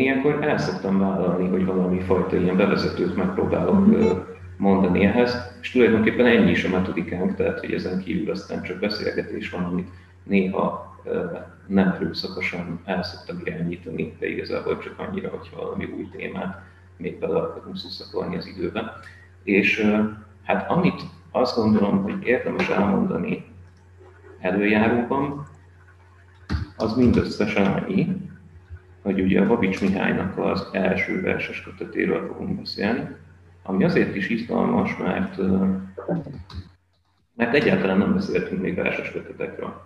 én ilyenkor el szoktam vállalni, hogy valami fajta ilyen bevezetőt megpróbálok mondani ehhez, és tulajdonképpen ennyi is a metodikánk, tehát hogy ezen kívül aztán csak beszélgetés van, amit néha nem erőszakosan el szoktam irányítani, de igazából csak annyira, hogy valami új témát még bele akarunk szuszakolni az időben. És hát amit azt gondolom, hogy érdemes elmondani előjáróban, az mindösszesen annyi, hogy ugye a Babics Mihálynak az első verses kötetéről fogunk beszélni, ami azért is izgalmas, mert, mert egyáltalán nem beszéltünk még verses kötetekről.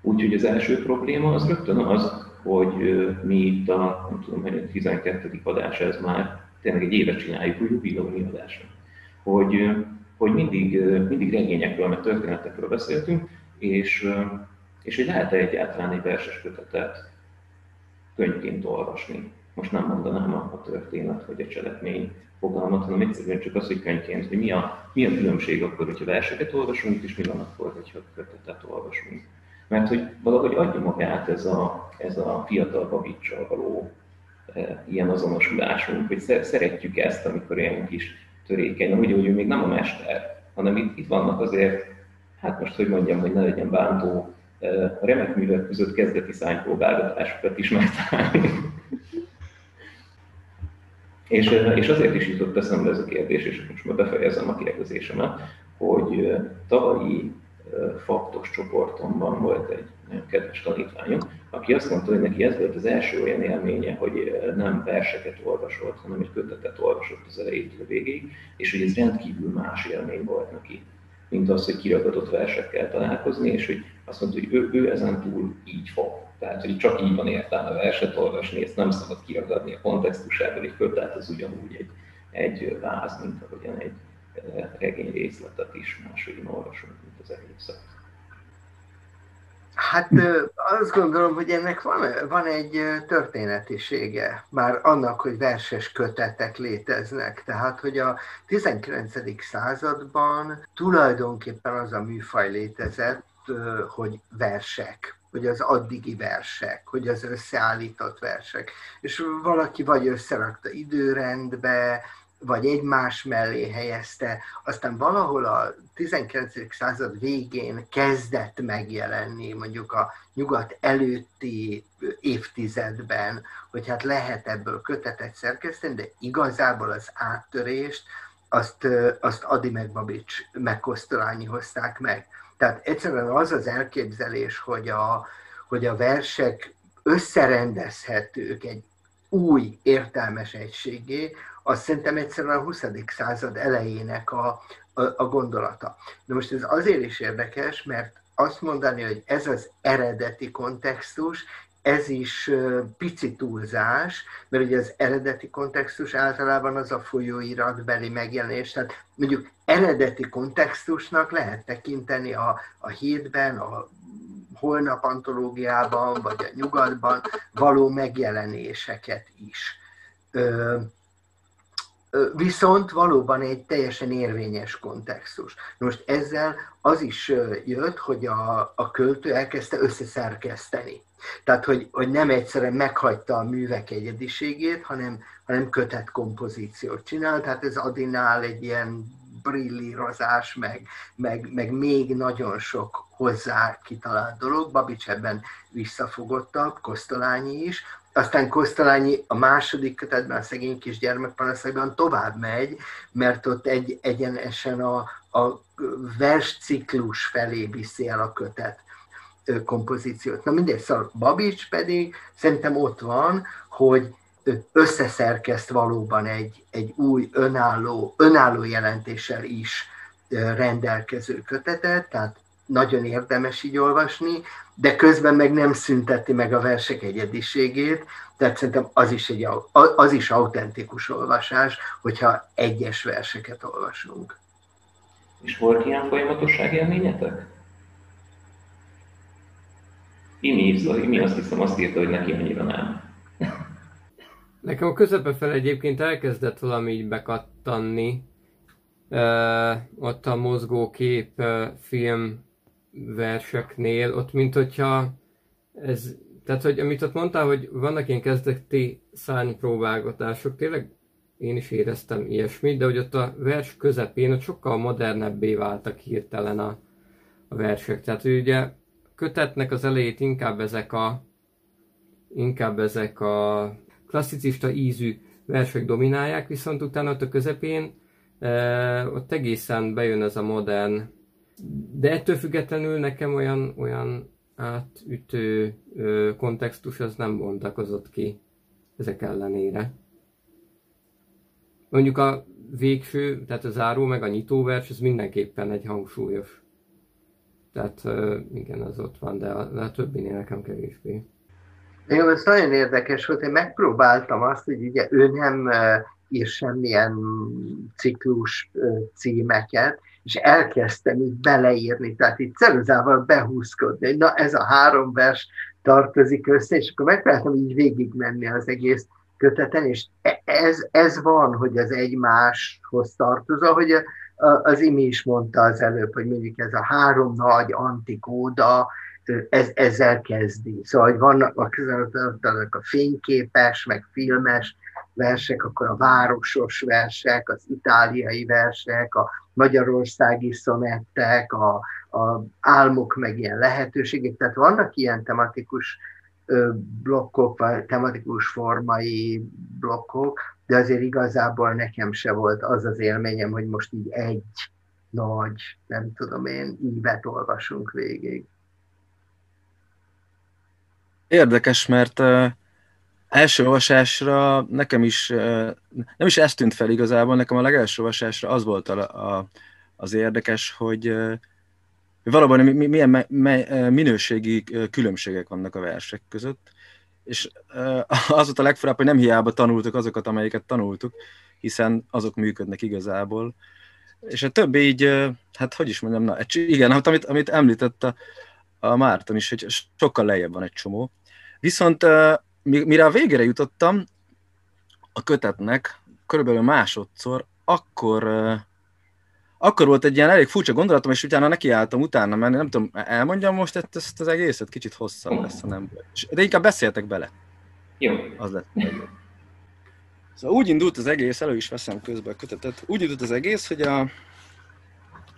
Úgyhogy az első probléma az rögtön az, hogy mi itt a, nem tudom, hogy a 12. adás ez már, tényleg egy éve csináljuk, hogy jubileumi adásra. Hogy, hogy mindig, mindig regényekről, meg történetekről beszéltünk, és, és hogy lehet-e egyáltalán egy verses kötetet könyvként olvasni. Most nem mondanám a, a történet vagy a cselekmény fogalmat, hanem egyszerűen csak az, hogy könyvként, hogy mi a, mi a különbség akkor, hogyha verseket olvasunk, és mi van akkor, hogyha kötetet olvasunk. Mert hogy valahogy adja magát ez a, ez a fiatal babicsal való e, ilyen azonosulásunk, hogy szeretjük ezt, amikor ilyen kis törékeny, úgy, hogy még nem a mester, hanem itt, itt vannak azért, hát most hogy mondjam, hogy ne legyen bántó, remek művek között kezdeti szánypróbálgatásokat is megtalálni. és, és azért is jutott eszembe ez a kérdés, és most már befejezem a kérdezésemet, hogy tavalyi faktos csoportomban volt egy nagyon kedves tanítványom, aki azt mondta, hogy neki ez volt az első olyan élménye, hogy nem verseket olvasott, hanem egy kötetet olvasott az elejétől a végéig, és hogy ez rendkívül más élmény volt neki, mint az, hogy kiragadott versekkel találkozni, és hogy azt mondta, hogy ő, ő ezen túl így fog. Tehát, hogy csak így van értelme verset olvasni, ezt nem szabad kiragadni a kontextusából, egy kötet az ugyanúgy egy, egy váz, mint ahogyan egy regény részletet is máshogy olvasunk, mint az egészet. Hát azt gondolom, hogy ennek van, van egy történetisége, már annak, hogy verses kötetek léteznek. Tehát, hogy a 19. században tulajdonképpen az a műfaj létezett, hogy versek, hogy az addigi versek, hogy az összeállított versek. És valaki vagy összerakta időrendbe, vagy egymás mellé helyezte, aztán valahol a 19. század végén kezdett megjelenni, mondjuk a nyugat előtti évtizedben, hogy hát lehet ebből kötetet szerkeszteni, de igazából az áttörést azt, azt Adi meg Babics meg Kosztolányi hozták meg. Tehát egyszerűen az az elképzelés, hogy a, hogy a versek összerendezhetők egy új értelmes egységé, az szerintem egyszerűen a 20. század elejének a, a, a gondolata. De most ez azért is érdekes, mert azt mondani, hogy ez az eredeti kontextus, ez is pici túlzás, mert ugye az eredeti kontextus általában az a folyóiratbeli megjelenés, tehát mondjuk eredeti kontextusnak lehet tekinteni a, a hétben, a holnap antológiában, vagy a nyugatban való megjelenéseket is viszont valóban egy teljesen érvényes kontextus. Most ezzel az is jött, hogy a, a költő elkezdte összeszerkeszteni. Tehát, hogy, hogy nem egyszerűen meghagyta a művek egyediségét, hanem, hanem kötett kompozíciót csinál. Tehát ez Adinál egy ilyen brillírozás, meg, meg, meg még nagyon sok hozzá kitalált dolog. Babics ebben visszafogottabb, Kosztolányi is, aztán Kosztolányi a második kötetben, a szegény kis gyermekpanaszaiban tovább megy, mert ott egy egyenesen a, a versciklus felé viszi el a kötet kompozíciót. Na mindegy, szóval Babics pedig szerintem ott van, hogy összeszerkeszt valóban egy, egy új önálló, önálló jelentéssel is rendelkező kötetet, tehát nagyon érdemes így olvasni, de közben meg nem szünteti meg a versek egyediségét, tehát szerintem az is, egy, az is autentikus olvasás, hogyha egyes verseket olvasunk. És volt ilyen folyamatosság élményetek? Imi, mi azt hiszem azt írta, hogy neki annyira nem. Nekem a közepe fel egyébként elkezdett valami így bekattanni. Uh, ott a mozgókép uh, film verseknél, ott mint hogyha ez tehát, hogy amit ott mondtál, hogy vannak ilyen kezdeti szárnypróbálgatások, tényleg én is éreztem ilyesmit, de hogy ott a vers közepén ott sokkal modernebbé váltak hirtelen a, a versek. Tehát hogy ugye kötetnek az elejét inkább ezek a inkább ezek a klasszicista ízű versek dominálják, viszont utána ott a közepén e, ott egészen bejön ez a modern, de ettől függetlenül nekem olyan, olyan átütő ö, kontextus az nem bontakozott ki ezek ellenére. Mondjuk a végső, tehát a záró meg a nyitóvers, ez mindenképpen egy hangsúlyos. Tehát igen, az ott van, de a, de a többinél nekem kevésbé. Igen, ez nagyon érdekes volt, én megpróbáltam azt, hogy ugye ő nem ír semmilyen ciklus címeket, és elkezdtem így beleírni, tehát itt ceruzával behúzkodni, na ez a három vers tartozik össze, és akkor megpróbáltam így végigmenni az egész köteten, és e, ez, ez van, hogy az egymáshoz tartozó, hogy az Imi is mondta az előbb, hogy mondjuk ez a három nagy antikóda, ez, ezzel kezdi. Szóval, hogy vannak a, a fényképes, meg filmes versek, akkor a városos versek, az itáliai versek, a magyarországi szonettek, a, a álmok, meg ilyen lehetőségek. Tehát vannak ilyen tematikus blokkok, vagy tematikus formai blokkok, de azért igazából nekem se volt az az élményem, hogy most így egy nagy, nem tudom én, ívet olvasunk végig. Érdekes, mert uh, első olvasásra nekem is, uh, nem is ez tűnt fel igazából, nekem a legelső olvasásra az volt a, a, az érdekes, hogy uh, valóban milyen me, me, minőségi különbségek vannak a versek között, és az volt a legfőbb, hogy nem hiába tanultuk azokat, amelyeket tanultuk, hiszen azok működnek igazából. És a többi így, hát hogy is mondjam, na, igen, hát amit, amit említett a, a Márton is, hogy sokkal lejjebb van egy csomó. Viszont mire a végére jutottam a kötetnek, körülbelül másodszor, akkor akkor volt egy ilyen elég furcsa gondolatom, és utána nekiálltam utána menni, nem tudom, elmondjam most ezt, ezt az egészet, kicsit hosszabb lesz, ha nem. De inkább beszéltek bele. Jó. Az lett. Szóval úgy indult az egész, elő is veszem közben a kötetet, úgy indult az egész, hogy, a,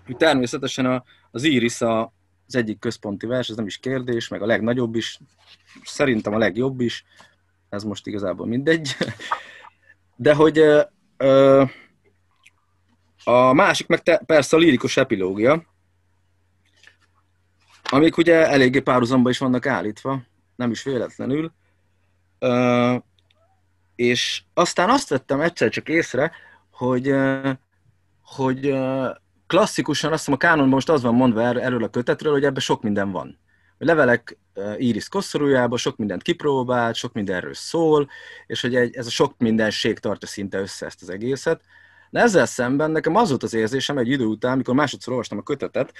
hogy természetesen a, az Iris a, az egyik központi vers, ez nem is kérdés, meg a legnagyobb is, szerintem a legjobb is, ez most igazából mindegy. De hogy ö, ö, a másik meg te, persze a lírikus epilógia, amik ugye eléggé párhuzamba is vannak állítva, nem is véletlenül. Uh, és aztán azt vettem egyszer csak észre, hogy, hogy klasszikusan azt hiszem a kánonban most az van mondva er, erről a kötetről, hogy ebben sok minden van. A levelek Iris koszorújában sok mindent kipróbált, sok mindenről szól, és hogy egy, ez a sok mindenség tartja szinte össze ezt az egészet. De ezzel szemben nekem az volt az érzésem egy idő után, amikor másodszor olvastam a kötetet,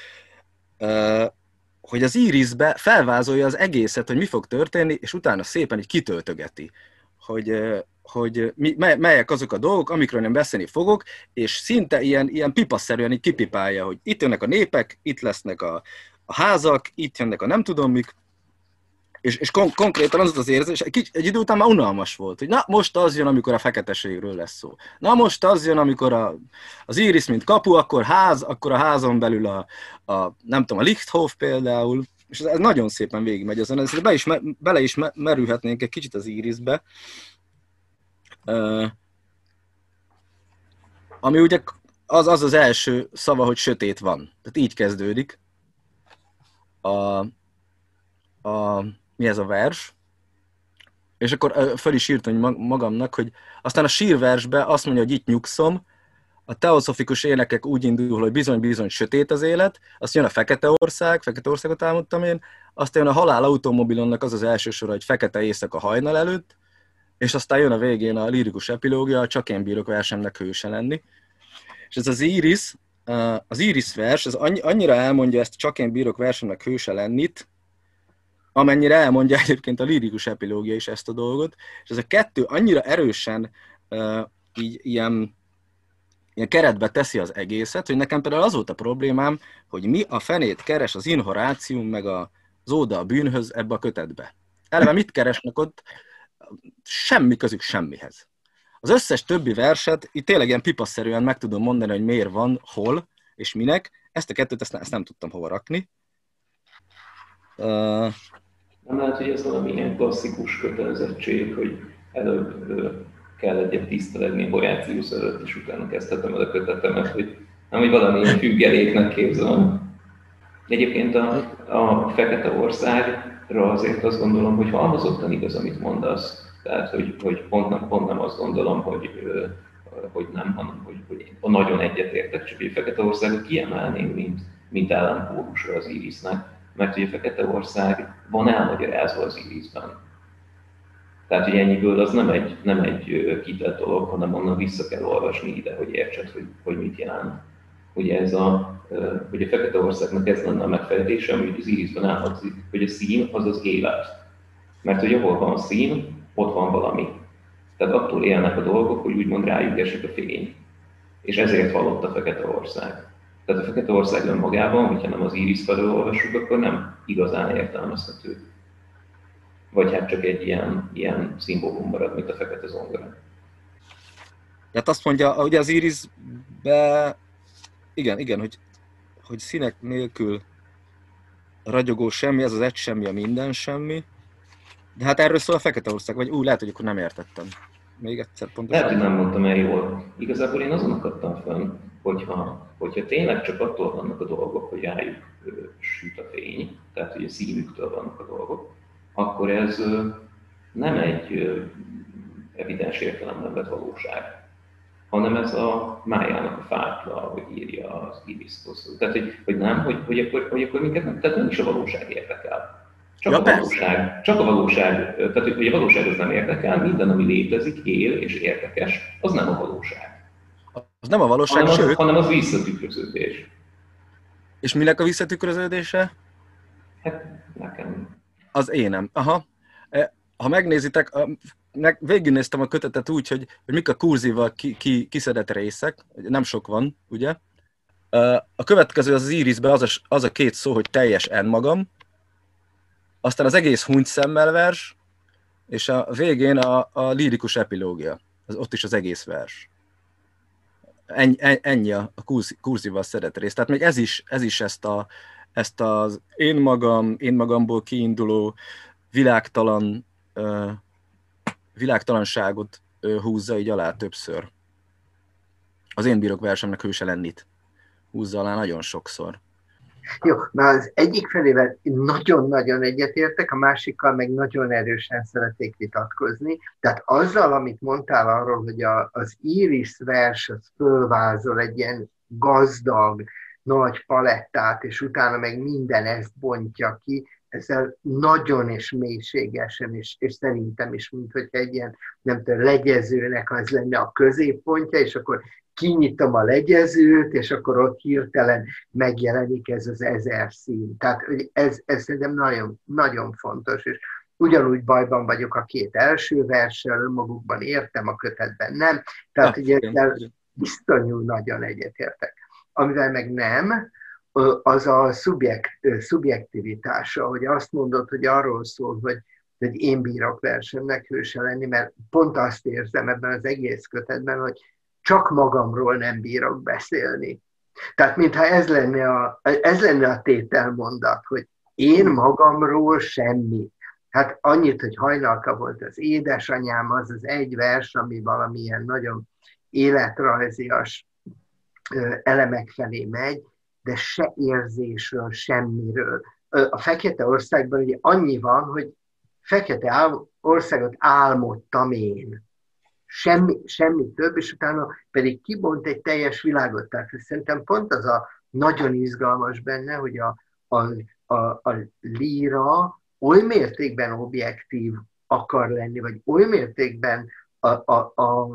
hogy az Irisbe felvázolja az egészet, hogy mi fog történni, és utána szépen így kitöltögeti, hogy, hogy mi, melyek azok a dolgok, amikről nem beszélni fogok, és szinte ilyen, ilyen pipaszerűen így kipipálja, hogy itt jönnek a népek, itt lesznek a, a házak, itt jönnek a nem tudom mik, és, és kon- konkrétan az az érzés, egy, kicsi, egy idő után már unalmas volt, hogy na most az jön, amikor a feketeségről lesz szó. Na most az jön, amikor a, az Iris mint kapu, akkor ház, akkor a házon belül a, a nem tudom, a Lichthof például, és ez, ez nagyon szépen végigmegy ezen, ez be is, bele is merülhetnénk egy kicsit az Irisbe. Ami ugye az, az az első szava, hogy sötét van. Tehát így kezdődik. A, a, mi ez a vers, és akkor fel is írtam magamnak, hogy aztán a sírversbe azt mondja, hogy itt nyugszom, a teoszofikus énekek úgy indul, hogy bizony-bizony sötét az élet, azt jön a Fekete Ország, Fekete Országot álmodtam én, aztán jön a Halál automobilonnak az az első sor, hogy Fekete éjszaka hajnal előtt, és aztán jön a végén a lirikus epilógia, csak én bírok versemnek hőse lenni. És ez az Iris, az Iris vers, ez annyira elmondja ezt csak én bírok versemnek hőse lennit, amennyire elmondja egyébként a lirikus epilógia is ezt a dolgot, és ez a kettő annyira erősen így ilyen, ilyen keretbe teszi az egészet, hogy nekem például az volt a problémám, hogy mi a fenét keres az inhorácium meg a, az óda a bűnhöz ebbe a kötetbe. eleve mit keresnek ott? Semmi közük semmihez. Az összes többi verset, itt tényleg ilyen pipaszerűen meg tudom mondani, hogy miért van, hol és minek. Ezt a kettőt, ezt, ezt nem tudtam hova rakni. Uh, nem lehet, hogy ez valami ilyen klasszikus kötelezettség, hogy előbb kell egyet tisztelegni Borácius előtt, és utána kezdhetem el a kötetemet, hogy nem, hogy valami függeléknek képzelem. Egyébként a, a Fekete Országra azért azt gondolom, hogy halmozottan igaz, amit mondasz. Tehát, hogy, hogy pont, nem, pont nem azt gondolom, hogy, hogy nem, hanem hogy, hogy a nagyon egyetértek, csak hogy Fekete kiemelném, mint, mint ellenpólusra az Irisnek, mert hogy a Fekete van elmagyarázva az Irisben. Tehát, hogy ennyiből az nem egy, nem egy kitett dolog, hanem onnan vissza kell olvasni ide, hogy értsed, hogy, hogy mit jelent. Ugye ez a, hogy a Fekete Országnak ez lenne a megfejtése, amit az Irisben elhangzik, hogy a szín az az élet. Mert hogy ahol van szín, ott van valami. Tehát attól élnek a dolgok, hogy úgymond rájuk esik a fény. És ezért valott a Fekete Ország. Tehát a Fekete Ország önmagában, hogyha nem az Iris felől olvassuk, akkor nem igazán értelmezhető. Vagy hát csak egy ilyen, ilyen szimbólum marad, mint a fekete zongora. Tehát azt mondja, hogy az Irisbe, igen, igen, hogy, hogy színek nélkül ragyogó semmi, ez az egy semmi, a minden semmi. De hát erről szól a Fekete Ország, vagy úgy lehet, hogy akkor nem értettem. Még egyszer pontosan. Lehet, hogy nem mondtam el jól. Igazából én azon akadtam fönn, hogyha, hogyha tényleg csak attól vannak a dolgok, hogy rájuk süt a fény, tehát hogy a színüktől vannak a dolgok, akkor ez nem egy evidens értelemben vett valóság, hanem ez a májának a fátla, hogy írja az Ibisztosz. Tehát, hogy, hogy nem, hogy, hogy, akkor, hogy akkor minket nem, tehát nem is a valóság érdekel. Csak ja, a valóság, csak a valóság, tehát hogy a valóság az nem érdekel, minden, ami létezik, él és érdekes, az nem a valóság. Az nem a valóság, hanem az, sőt. hanem az visszatükröződés. És minek a visszatükröződése? Hát nekem. Az énem. Aha. E, ha megnézitek, végignéztem a kötetet úgy, hogy, hogy mik a kurzival ki, ki, kiszedett részek, nem sok van, ugye? A következő az az Irisben az a, az a két szó, hogy teljes en magam, aztán az egész hunyt szemmel vers, és a végén a, a lírikus epilógia. Az, ott is az egész vers. Ennyi, ennyi a, a kurzival szedett rész. Tehát még ez is, ez is ezt, a, ezt az én magam, én magamból kiinduló világtalan, világtalanságot húzza így alá többször. Az én bírok versemnek hőse lennit. Húzza alá nagyon sokszor. Jó, na az egyik felével nagyon-nagyon egyetértek, a másikkal meg nagyon erősen szeretnék vitatkozni. Tehát azzal, amit mondtál arról, hogy a, az Iris vers az fölvázol egy ilyen gazdag, nagy palettát, és utána meg minden ezt bontja ki, ezzel nagyon és mélységesen, és, és szerintem is, mint hogy egy ilyen, nem tudom, legyezőnek az lenne a középpontja, és akkor kinyitom a legyezőt, és akkor ott hirtelen megjelenik ez az ezer szín. Tehát ez, ez szerintem nagyon, nagyon fontos, és ugyanúgy bajban vagyok a két első verssel, önmagukban értem, a kötetben nem. Tehát ugye ezzel biztonyul nagyon egyetértek. Amivel meg nem, az a szubjekt, szubjektivitása, hogy azt mondod, hogy arról szól, hogy, hogy én bírok versennek hőse lenni, mert pont azt érzem ebben az egész kötetben, hogy csak magamról nem bírok beszélni. Tehát mintha ez lenne a, ez lenne a tételmondat, hogy én magamról semmi. Hát annyit, hogy hajnalka volt az édesanyám, az az egy vers, ami valamilyen nagyon életrajzias elemek felé megy, de se érzésről, semmiről. A Fekete Országban ugye annyi van, hogy Fekete országot álmodtam én semmi, semmi több, és utána pedig kibont egy teljes világot. Tehát szerintem pont az a nagyon izgalmas benne, hogy a, a, a, a líra oly mértékben objektív akar lenni, vagy oly mértékben a, a, a,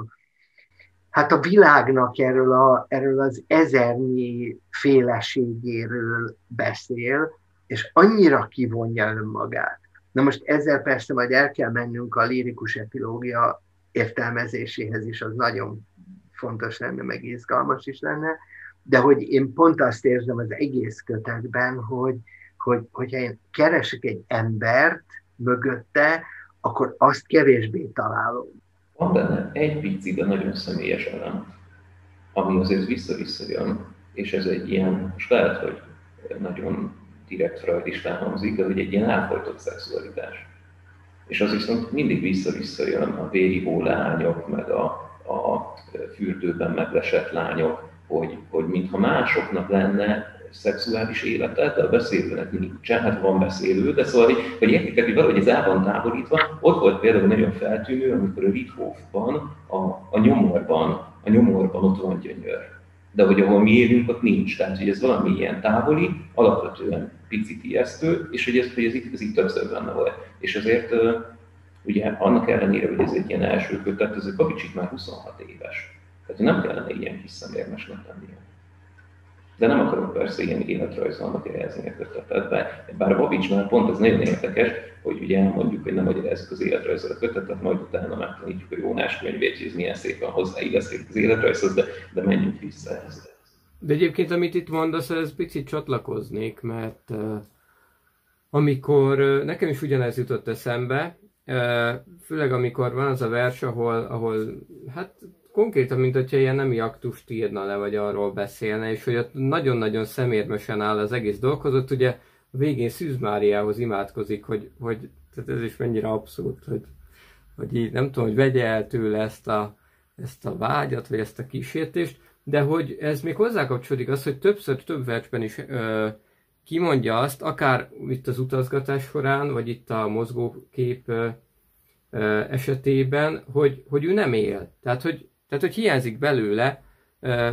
hát a világnak erről, a, erről az ezernyi féleségéről beszél, és annyira kivonja önmagát. Na most ezzel persze majd el kell mennünk a lírikus epilógia értelmezéséhez is az nagyon fontos lenne, meg izgalmas is lenne, de hogy én pont azt érzem az egész kötetben, hogy, hogy hogyha én keresek egy embert, mögötte, akkor azt kevésbé találom. Van benne egy pici, de nagyon személyes elem, ami azért vissza-vissza jön, és ez egy ilyen, és lehet, hogy nagyon direkt freudistán hangzik, de hogy egy ilyen elfolytott szexualitás. És az viszont mindig vissza-vissza jön a véri lányok, meg a, a fürdőben meglesett lányok, hogy, hogy mintha másoknak lenne szexuális élete, de a beszélőnek nincsen, hát van beszélő, de szóval, hogy, hogy értitek, hogy valahogy ez el van távolítva. Ott volt például nagyon feltűnő, amikor a Riethofban, a, a nyomorban, a nyomorban ott van gyönyör. De hogy ahol mi élünk, ott nincs. Tehát, hogy ez valami ilyen távoli, alapvetően picit ijesztő, és hogy ez, hogy ez, itt, ez itt többször benne volt. És azért ugye annak ellenére, hogy ez egy ilyen első kötet, ez a Kavicsik már 26 éves. Tehát nem kellene ilyen kis szemérmesnek lennie. De nem akarok persze ilyen életrajzolnak helyezni a kötetetbe. Bár Babics már pont ez nagyon érdekes, hogy ugye elmondjuk, hogy nem magyarázzuk az életrajzol a kötetet, majd utána megtanítjuk a Jónás könyvét, ez milyen szépen hozzáilleszkedik az életrajzhoz, de, de menjünk vissza ehhez. De egyébként, amit itt mondasz, ez picit csatlakoznék, mert uh, amikor uh, nekem is ugyanez jutott eszembe, uh, főleg amikor van az a vers, ahol, ahol hát konkrétan, mint hogyha ilyen nemi aktust írna le, vagy arról beszélne, és hogy ott nagyon-nagyon szemérmesen áll az egész dolghoz, ott ugye végén Szűz Máriához imádkozik, hogy, hogy tehát ez is mennyire abszurd, hogy, hogy így nem tudom, hogy vegye el tőle ezt a, ezt a vágyat, vagy ezt a kísértést, de hogy ez még hozzá kapcsolódik az, hogy többször több versben is ö, kimondja azt, akár itt az utazgatás során, vagy itt a mozgókép ö, esetében, hogy, hogy ő nem él. Tehát, hogy tehát, hogy hiányzik belőle,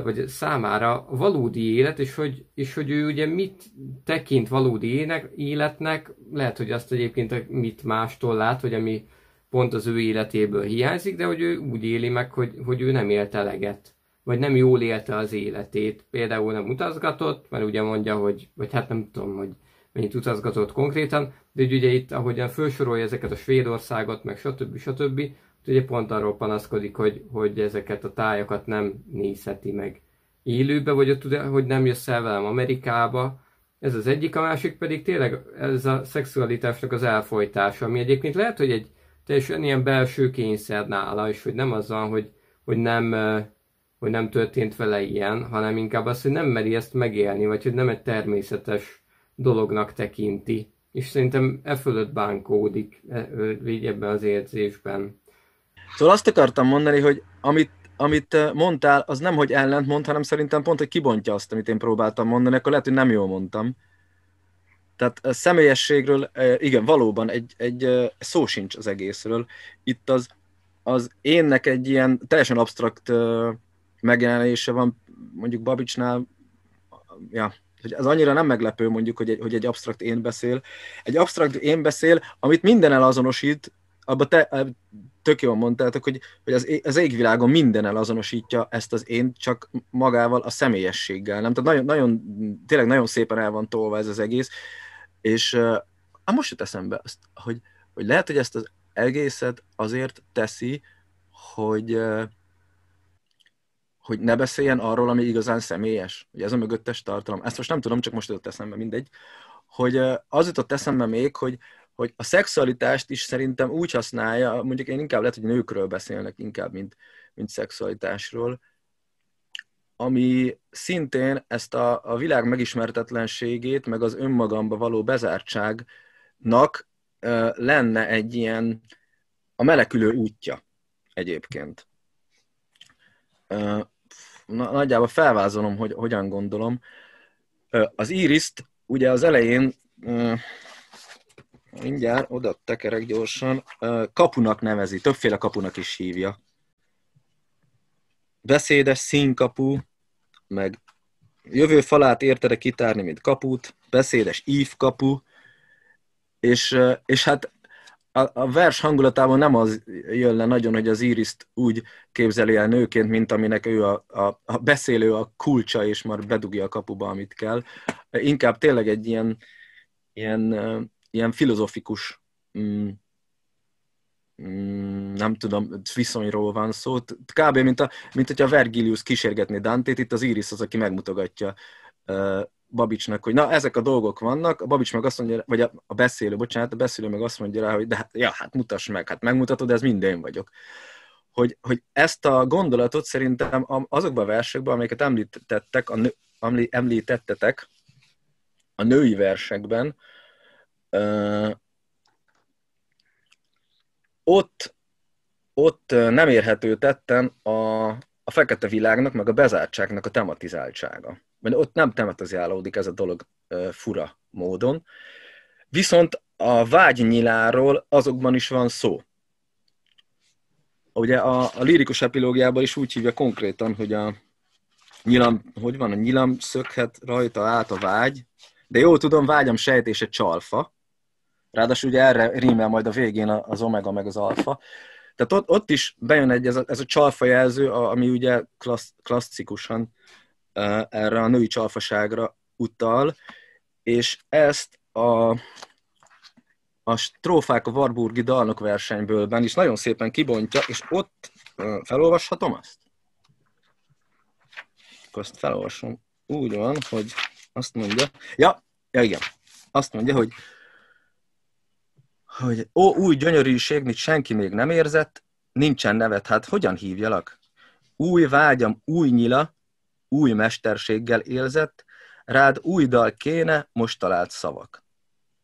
vagy számára valódi élet, és hogy, és hogy ő ugye mit tekint valódi ének, életnek, lehet, hogy azt egyébként mit mástól lát, vagy ami pont az ő életéből hiányzik, de hogy ő úgy éli meg, hogy, hogy ő nem élt eleget, vagy nem jól élte az életét. Például nem utazgatott, mert ugye mondja, hogy, vagy hát nem tudom, hogy mennyit utazgatott konkrétan, de ugye itt, ahogyan felsorolja ezeket a Svédországot, meg stb. stb., ugye pont arról panaszkodik, hogy, hogy ezeket a tájakat nem nézheti meg élőbe, vagy ott, hogy nem jössz el velem Amerikába. Ez az egyik, a másik pedig tényleg ez a szexualitásnak az elfolytása, ami egyébként lehet, hogy egy teljesen ilyen belső kényszer nála, és hogy nem az van, hogy, hogy nem, hogy nem történt vele ilyen, hanem inkább az, hogy nem meri ezt megélni, vagy hogy nem egy természetes dolognak tekinti. És szerintem e fölött bánkódik e, ebben az érzésben. Szóval azt akartam mondani, hogy amit, amit mondtál, az nem, hogy mond, hanem szerintem pont, hogy kibontja azt, amit én próbáltam mondani, akkor lehet, hogy nem jól mondtam. Tehát a személyességről, igen, valóban egy, egy szó sincs az egészről. Itt az, az énnek egy ilyen teljesen absztrakt megjelenése van, mondjuk Babicsnál, ja, hogy az annyira nem meglepő mondjuk, hogy egy, hogy egy absztrakt én beszél. Egy absztrakt én beszél, amit minden elazonosít, abba te, tök jól mondtátok, hogy, hogy az, az égvilágon minden azonosítja ezt az én, csak magával a személyességgel. Nem? Tehát nagyon, nagyon, tényleg nagyon szépen el van tolva ez az egész, és uh, most jut eszembe, azt, hogy, hogy lehet, hogy ezt az egészet azért teszi, hogy, uh, hogy ne beszéljen arról, ami igazán személyes, hogy ez a mögöttes tartalom. Ezt most nem tudom, csak most jutott eszembe, mindegy. Hogy az jutott eszembe még, hogy, hogy a szexualitást is szerintem úgy használja, mondjuk én inkább lehet, hogy nőkről beszélnek inkább, mint, mint szexualitásról, ami szintén ezt a, a világ megismertetlenségét, meg az önmagamba való bezártságnak uh, lenne egy ilyen a melekülő útja egyébként. Uh, na, nagyjából felvázolom, hogy hogyan gondolom. Uh, az iriszt ugye az elején mindjárt oda tekerek gyorsan, kapunak nevezi, többféle kapunak is hívja. Beszédes színkapu, meg jövő falát értede kitárni, mint kaput, beszédes ívkapu, és, és hát a, a vers hangulatában nem az jön le nagyon, hogy az Iriszt úgy képzeli el nőként, mint aminek ő a, a, a beszélő a kulcsa, és már bedugja a kapuba, amit kell. Inkább tényleg egy ilyen, ilyen ilyen filozofikus mm, mm, nem tudom, viszonyról van szó. Kb. mint, a, mint hogyha Vergilius kísérgetné Dantét, itt az Iris az, aki megmutogatja Babicsnak, hogy na, ezek a dolgok vannak, a Babics meg azt mondja, vagy a, a beszélő, bocsánat, a beszélő meg azt mondja rá, hogy de hát, ja, hát mutass meg, hát megmutatod, ez minden vagyok. Hogy, hogy ezt a gondolatot szerintem azokban a versekben, amiket említettek, a nő, említettetek, a női versekben, ö, ott, ott nem érhető tetten a, a fekete világnak, meg a bezártságnak a tematizáltsága. Mert ott nem tematizálódik ez a dolog ö, fura módon. Viszont a vágynyiláról azokban is van szó. Ugye a, a lirikus epilógiában is úgy hívja konkrétan, hogy a nyilam, hogy van, a nyilam szökhet rajta át a vágy, de jól tudom, vágyam sejtése csalfa. Ráadásul ugye erre rímel majd a végén az omega meg az alfa. Tehát ott, ott is bejön egy, ez a, ez a csalfa jelző, ami ugye klassz, klasszikusan uh, erre a női csalfaságra utal, és ezt a, a strófák a Warburgi dalnok versenyből is nagyon szépen kibontja, és ott uh, felolvashatom azt? Azt felolvasom. Úgy van, hogy azt mondja, ja, ja igen, azt mondja, hogy hogy ó, új gyönyörűség, mit senki még nem érzett, nincsen nevet, hát hogyan hívjalak? Új vágyam, új nyila, új mesterséggel élzett, rád új dal kéne, most talált szavak.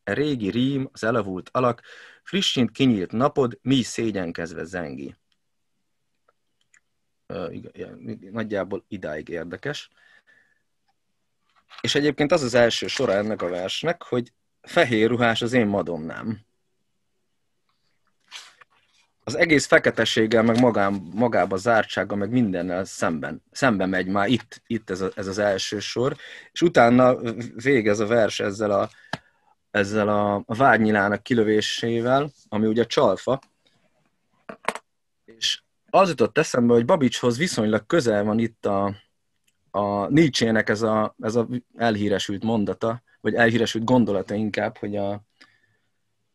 E régi rím, az elavult alak, frissint kinyílt napod, mi szégyenkezve zengi. Nagyjából idáig érdekes. És egyébként az az első sora ennek a versnek, hogy fehér ruhás az én madomnám. Az egész feketességgel, meg magám, magába zártsága, meg mindennel szemben, szemben megy már itt, itt ez, a, ez az első sor, és utána végez a vers ezzel a, ezzel a, a vágynyilának kilövésével, ami ugye csalfa, és az jutott eszembe, hogy Babicshoz viszonylag közel van itt a, a Nietzsének ez a, ez a elhíresült mondata, vagy elhíresült gondolata inkább, hogy, a,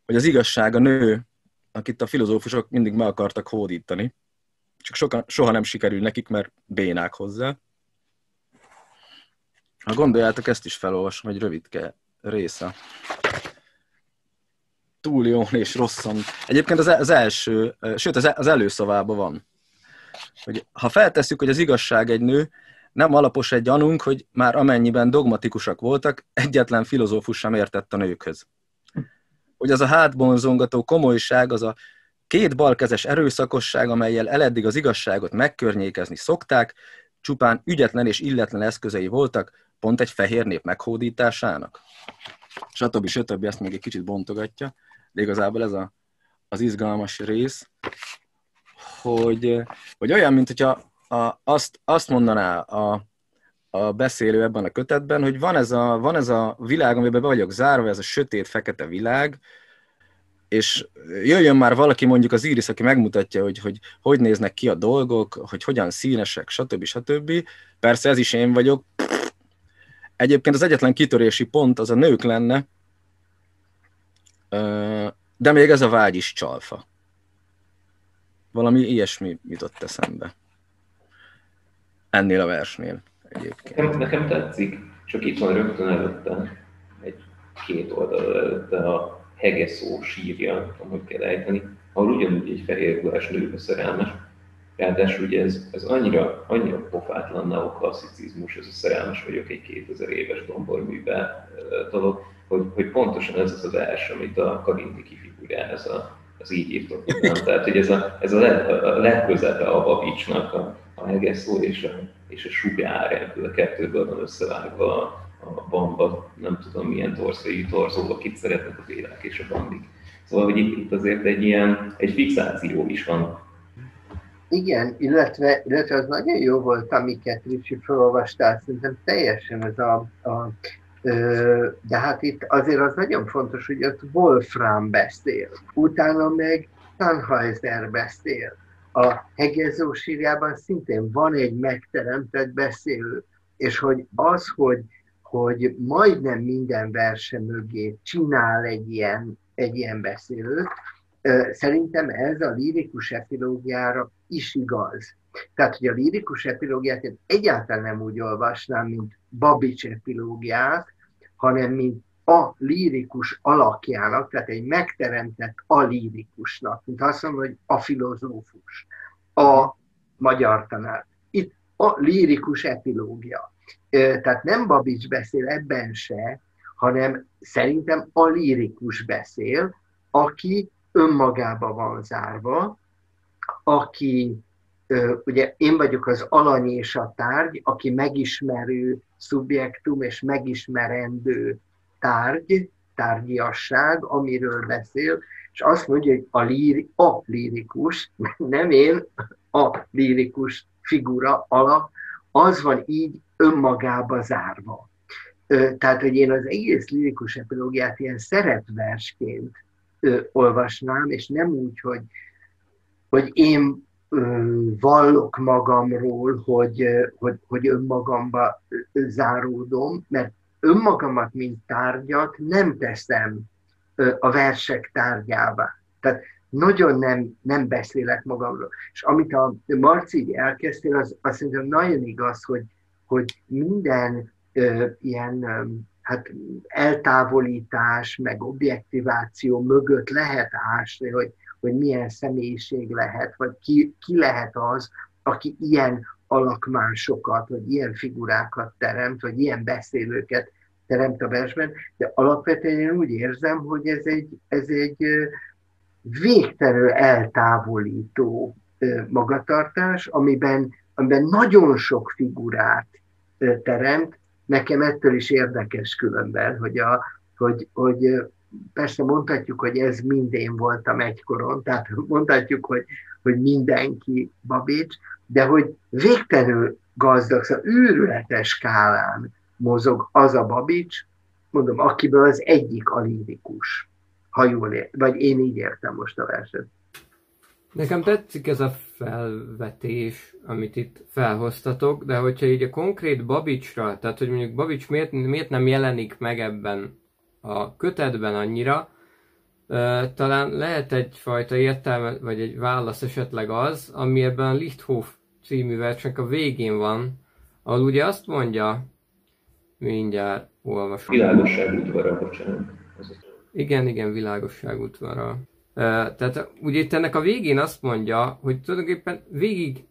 hogy az igazság a nő, akit a filozófusok mindig meg akartak hódítani, csak soka, soha nem sikerül nekik, mert bénák hozzá. Ha gondoljátok, ezt is felolvasom, egy rövidke része. Túl jó és rosszan. Egyébként az, az első, sőt az, az előszavában van. Hogy ha feltesszük, hogy az igazság egy nő, nem alapos egy gyanunk, hogy már amennyiben dogmatikusak voltak, egyetlen filozófus sem értett a nőkhöz. Hogy az a hátbonzongató komolyság, az a két balkezes erőszakosság, amelyel eleddig az igazságot megkörnyékezni szokták, csupán ügyetlen és illetlen eszközei voltak, pont egy fehér nép meghódításának. Stb. stb. ezt még egy kicsit bontogatja, de igazából ez a, az izgalmas rész, hogy, hogy olyan, mint hogyha a, azt, azt mondaná a, a beszélő ebben a kötetben, hogy van ez a, van ez a világ, amiben be vagyok zárva, ez a sötét, fekete világ, és jöjjön már valaki, mondjuk az Iris, aki megmutatja, hogy, hogy hogy néznek ki a dolgok, hogy hogyan színesek, stb. stb. Persze ez is én vagyok. Egyébként az egyetlen kitörési pont az a nők lenne, de még ez a vágy is csalfa. Valami ilyesmi jutott eszembe ennél a versnél egyébként. Nekem, nekem tetszik, csak itt van rögtön előtte, egy két oldal előtte a hegeszó sírja, ahogy kell ejteni, ahol ugyanúgy egy fehér ruhás nőbe szerelmes. Ráadásul ugye ez, ez annyira, annyira pofátlan neoklasszicizmus, ez a szerelmes vagyok egy 2000 éves domborműbe dolog, hogy, hogy pontosan ez az az vers, amit a Karinti kifiguráz a, az így írtok Tehát, hogy ez a, ez a, leg, a legközebe a Babicsnak a, a hegeszó és a, és a sugár, ebből a kettőből van összevágva a, bamba, nem tudom milyen torszai torzó, akit szeretnek a vélák és a bandik. Szóval, hogy itt azért egy ilyen, egy fixáció is van. Igen, illetve, illetve az nagyon jó volt, amiket Ricsi felolvastál, szerintem teljesen ez a, a de hát itt azért az nagyon fontos, hogy ott Wolfram beszél, utána meg Tannhäuser beszél, a hegezó sírjában szintén van egy megteremtett beszélő, és hogy az, hogy, hogy majdnem minden verse mögé csinál egy ilyen, egy ilyen beszélőt, szerintem ez a lirikus epilógiára is igaz. Tehát, hogy a lírikus epilógiát én egyáltalán nem úgy olvasnám, mint Babics epilógiát, hanem mint a lírikus alakjának, tehát egy megteremtett a lírikusnak, mint azt mondom, hogy a filozófus, a magyar tanár. Itt a lírikus epilógia. Tehát nem Babics beszél ebben se, hanem szerintem a lírikus beszél, aki önmagába van zárva, aki, ugye én vagyok az alany és a tárgy, aki megismerő szubjektum és megismerendő tárgy, tárgyiasság, amiről beszél, és azt mondja, hogy a, líri, a lírikus, nem én, a lírikus figura alak, az van így önmagába zárva. Tehát, hogy én az egész lirikus epilógiát ilyen szerepversként olvasnám, és nem úgy, hogy, hogy én vallok magamról, hogy, hogy, hogy önmagamba záródom, mert önmagamat, mint tárgyat nem teszem a versek tárgyába. Tehát nagyon nem, nem beszélek magamról. És amit a Marci elkezdtél, az azt szerintem nagyon igaz, hogy, hogy minden ö, ilyen ö, hát eltávolítás, meg objektiváció mögött lehet ásni, hogy, hogy milyen személyiség lehet, vagy ki, ki lehet az, aki ilyen alakmásokat, vagy ilyen figurákat teremt, vagy ilyen beszélőket teremt a versben, de alapvetően én úgy érzem, hogy ez egy, ez egy végtelenül eltávolító magatartás, amiben, amiben nagyon sok figurát teremt. Nekem ettől is érdekes különben, hogy, a, hogy, hogy persze mondhatjuk, hogy ez mind én voltam egykoron, tehát mondhatjuk, hogy, hogy mindenki Babics, de hogy végtelenül gazdag, szóval őrületes skálán mozog az a Babics, mondom, akiből az egyik a lírikus, ha jól ér, vagy én így értem most a verset. Nekem tetszik ez a felvetés, amit itt felhoztatok, de hogyha így a konkrét Babicsra, tehát hogy mondjuk Babics miért, miért nem jelenik meg ebben a kötetben annyira, talán lehet egyfajta értelme, vagy egy válasz esetleg az, ami ebben a Lichthof című versnek a végén van, ahol ugye azt mondja, mindjárt olvasom. Világosság útvara, bocsánat. Igen, igen, világosság útvara. Tehát ugye itt ennek a végén azt mondja, hogy tulajdonképpen végig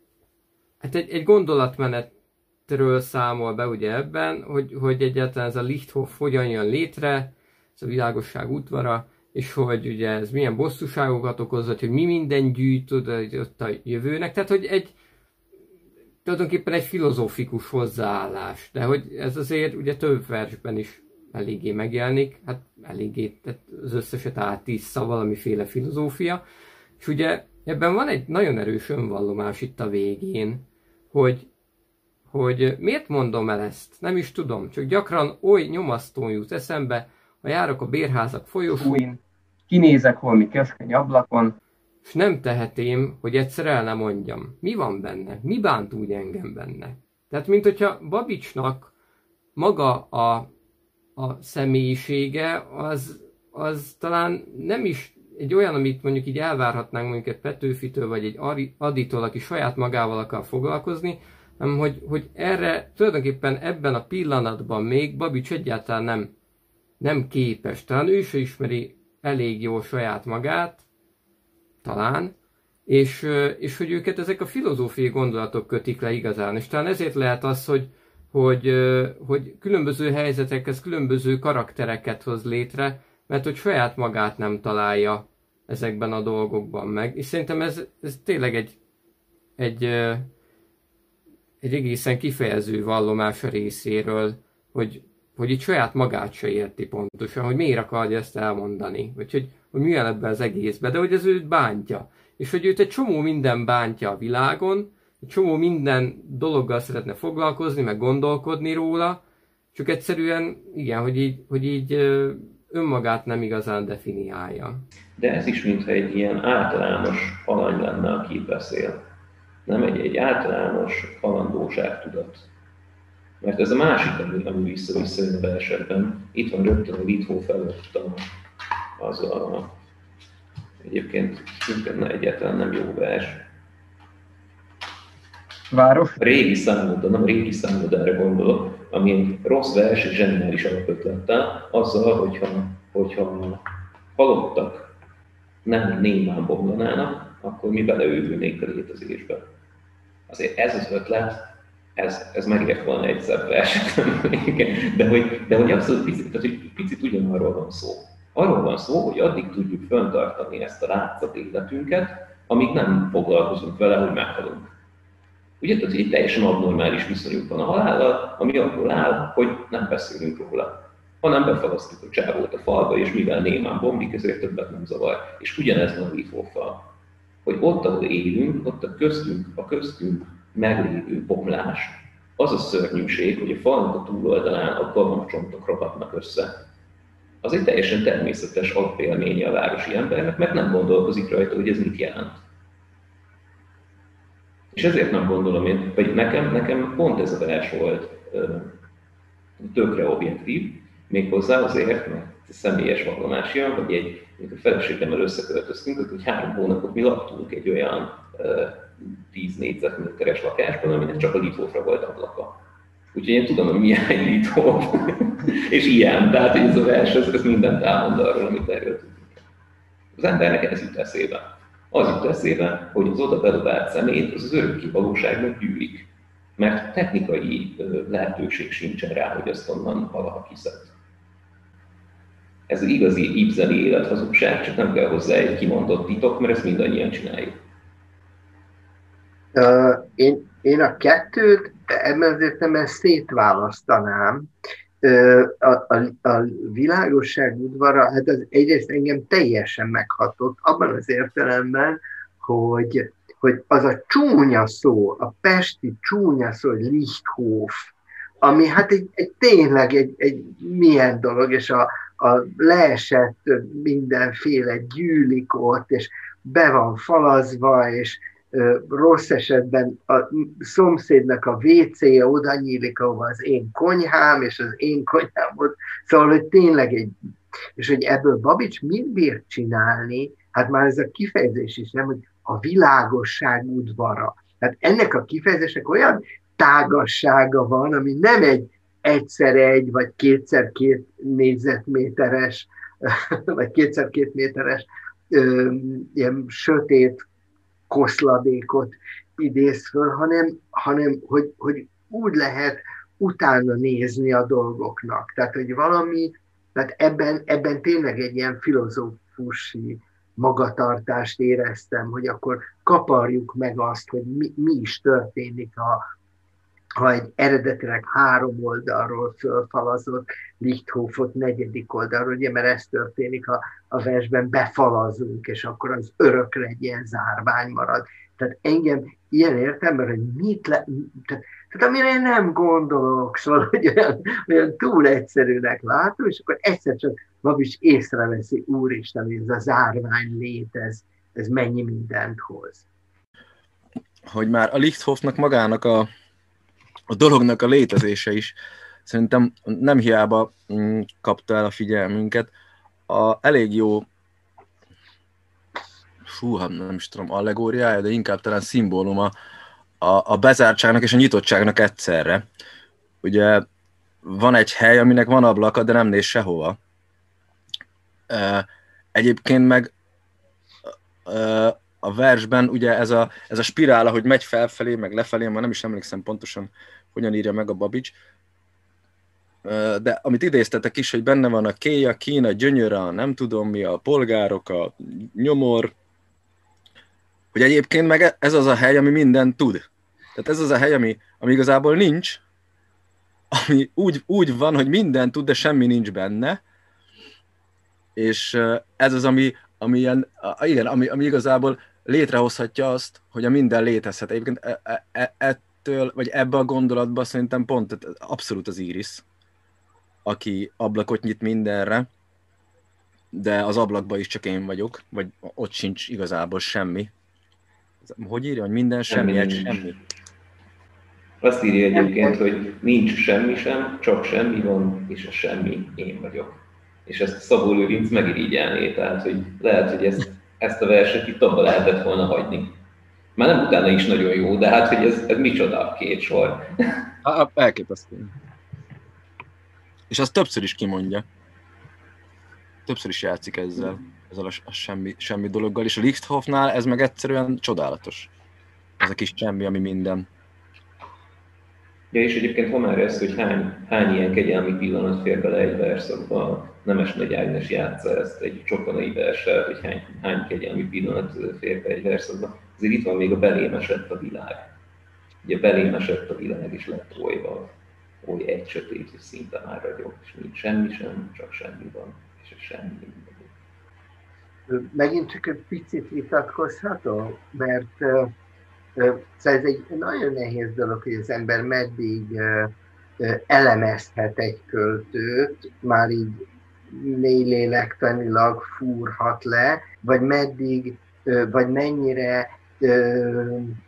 hát egy, egy gondolatmenetről számol be ugye ebben, hogy, hogy egyáltalán ez a Lichthof hogyan jön létre, ez a világosság útvara, és hogy ugye ez milyen bosszúságokat okozott, hogy mi minden gyűjt oda, ott a jövőnek, tehát hogy egy tulajdonképpen egy filozófikus hozzáállás, de hogy ez azért ugye több versben is eléggé megjelenik, hát eléggé, tehát az összeset átissza valamiféle filozófia, és ugye ebben van egy nagyon erős önvallomás itt a végén, hogy, hogy miért mondom el ezt? Nem is tudom, csak gyakran oly nyomasztón jut eszembe, ha járok a bérházak folyosóin, kinézek holmi keskeny ablakon, és nem tehetém, hogy egyszer el nem mondjam. Mi van benne? Mi bánt úgy engem benne? Tehát, mint hogyha Babicsnak maga a a személyisége, az, az talán nem is egy olyan, amit mondjuk így elvárhatnánk mondjuk egy Petőfitől, vagy egy Aditól, aki saját magával akar foglalkozni, hanem hogy, hogy erre tulajdonképpen ebben a pillanatban még Babics egyáltalán nem, nem képes. Talán ő se ismeri elég jól saját magát, talán, és, és hogy őket ezek a filozófiai gondolatok kötik le igazán. És talán ezért lehet az, hogy, hogy, hogy különböző helyzetekhez különböző karaktereket hoz létre, mert hogy saját magát nem találja ezekben a dolgokban meg. És szerintem ez, ez tényleg egy, egy, egy egészen kifejező vallomás részéről, hogy, hogy itt saját magát se érti pontosan, hogy miért akarja ezt elmondani, vagy hogy, hogy milyen ebben az egészben, de hogy ez őt bántja. És hogy őt egy csomó minden bántja a világon, egy csomó minden dologgal szeretne foglalkozni, meg gondolkodni róla, csak egyszerűen, igen, hogy így, hogy így önmagát nem igazán definiálja. De ez is mintha egy ilyen általános alany lenne, aki beszél. Nem egy, egy általános alandóság tudat. Mert ez a másik, ami, ami vissza-vissza a versetben. Itt van rögtön a Litó felett az a egyébként egyáltalán nem jó vers, Várok. A régi számoda, nem a régi számodára gondolok, ami egy rossz vers és zseniális alapötlettel, azzal, hogyha, hogyha halottak nem némán bomlanának, akkor mi beleővülnénk a létezésbe. Azért ez az ötlet, ez, ez megért volna egy szebb verset. de hogy, de hogy abszolút picit, tehát, hogy picit ugyanarról van szó. Arról van szó, hogy addig tudjuk föntartani ezt a látszat életünket, amíg nem foglalkozunk vele, hogy meghalunk. Ugye, tehát egy teljesen abnormális viszonyunk van a halállal, ami abból áll, hogy nem beszélünk róla, hanem befalasztjuk a csávót a falba, és mivel némán bombik, ezért többet nem zavar. És ugyanez van a lithófal. Hogy ott, ahol élünk, ott a köztünk, a köztünk meglévő bomlás, az a szörnyűség, hogy a falnak a túloldalán a galomcsontok ragadnak össze. Az egy teljesen természetes alapélménye a városi embernek, mert nem gondolkozik rajta, hogy ez mit jelent. És ezért nem gondolom én, vagy nekem, nekem pont ez a vers volt tökre objektív, méghozzá azért, mert személyes vallomás jön, hogy egy, a feleségemmel összeköltöztünk, hogy három hónapot mi laktunk egy olyan 10 négyzetméteres lakásban, aminek csak a litófra volt ablaka. Úgyhogy én tudom, hogy milyen litó, és ilyen, tehát ez a vers, ez, ez mindent elmond arról, amit erről tudunk. Az embernek ez jut eszébe. Az jut eszébe, hogy az oda bedobált szemét az az örökké valóságban gyűlik. Mert technikai lehetőség sincsen rá, hogy azt onnan valaha kiszed. Ez az igazi ibzeli élethazugság, csak nem kell hozzá egy kimondott titok, mert ezt mindannyian csináljuk. Én, én a kettőt ebben az értelemben szétválasztanám. A, a, a világosság udvara, hát az egyrészt engem teljesen meghatott, abban az értelemben, hogy, hogy az a csúnya szó, a pesti csúnya szó, hogy Lichthof, ami hát egy, egy tényleg egy, egy milyen dolog, és a, a leesett mindenféle gyűlik ott, és be van falazva, és rossz esetben a szomszédnak a WC-je oda nyílik, ahova az én konyhám, és az én konyhám ott. Szóval, hogy tényleg egy... És hogy ebből Babics mit bír csinálni, hát már ez a kifejezés is nem, hogy a világosság udvara. Tehát ennek a kifejezésnek olyan tágassága van, ami nem egy egyszer egy, vagy kétszer két négyzetméteres, vagy kétszer két méteres ilyen sötét koszladékot idéz föl, hanem, hanem hogy, hogy úgy lehet utána nézni a dolgoknak. Tehát, hogy valami, tehát ebben, ebben tényleg egy ilyen filozófusi magatartást éreztem, hogy akkor kaparjuk meg azt, hogy mi, mi is történik, ha, ha egy eredetileg három oldalról fölfalazott Lichthofot negyedik oldalról, ugye, mert ez történik, ha a versben befalazunk, és akkor az örökre egy ilyen zárvány marad. Tehát engem ilyen értemben, hogy mit le, tehát, tehát amire én nem gondolok, szóval, hogy olyan, olyan túl egyszerűnek látom, és akkor egyszer csak is észreveszi, úristen, hogy ez a zárvány létez, ez mennyi mindent hoz. Hogy már a Lichthofnak magának a, a dolognak a létezése is szerintem nem hiába mm, kapta el a figyelmünket. A elég jó fú, hát nem is tudom, allegóriája, de inkább talán szimbóluma a, a bezártságnak és a nyitottságnak egyszerre. Ugye van egy hely, aminek van ablaka, de nem néz sehova. Egyébként meg a versben ugye ez a, ez a spirál, ahogy megy felfelé, meg lefelé, már nem is emlékszem pontosan, hogyan írja meg a Babics, de amit idéztetek is, hogy benne van a kéja, Kína, gyönyöre, nem tudom mi, a polgárok, a nyomor, hogy egyébként meg ez az a hely, ami minden tud. Tehát ez az a hely, ami, ami igazából nincs, ami úgy, úgy van, hogy minden tud, de semmi nincs benne, és ez az, ami, ami, ilyen, igen, ami, ami igazából létrehozhatja azt, hogy a minden létezhet. Egyébként e, e, e ettől, vagy ebbe a gondolatba szerintem pont abszolút az Iris, aki ablakot nyit mindenre, de az ablakban is csak én vagyok, vagy ott sincs igazából semmi. Hogy írja, hogy minden semmi, semmi, egy semmi. Azt írja egyébként, hogy nincs semmi sem, csak semmi van, és a semmi én vagyok. És ezt Szabó Lőrinc megirigyelné, tehát hogy lehet, hogy ezt, ezt a verset itt abba lehetett volna hagyni. Már nem utána is nagyon jó, de hát, hogy ez, ez micsoda két sor. Hát, elképesztő. És az többször is kimondja. Többször is játszik ezzel, ezzel a, a semmi, semmi dologgal, és a Lichthofnál ez meg egyszerűen csodálatos. Ez a kis semmi, ami minden. Ja, és egyébként ha már ez, hogy hány, hány ilyen kegyelmi pillanat fér bele egy verszakba, Nemes Nagy Ágnes játsza ezt egy csokonai verssel, hogy hány, hány kegyelmi pillanat fér be egy verszakba. Azért itt van még a belém esett a világ. Ugye belém esett a világ, és lett olyva, oly egy sötét, és szinte már ragyog, és nincs semmi sem, csak semmi van, és semmi. Megint csak egy picit vitatkozható, mert Szóval ez egy nagyon nehéz dolog, hogy az ember meddig elemezhet egy költőt, már így mély lélektanilag fúrhat le, vagy meddig, vagy mennyire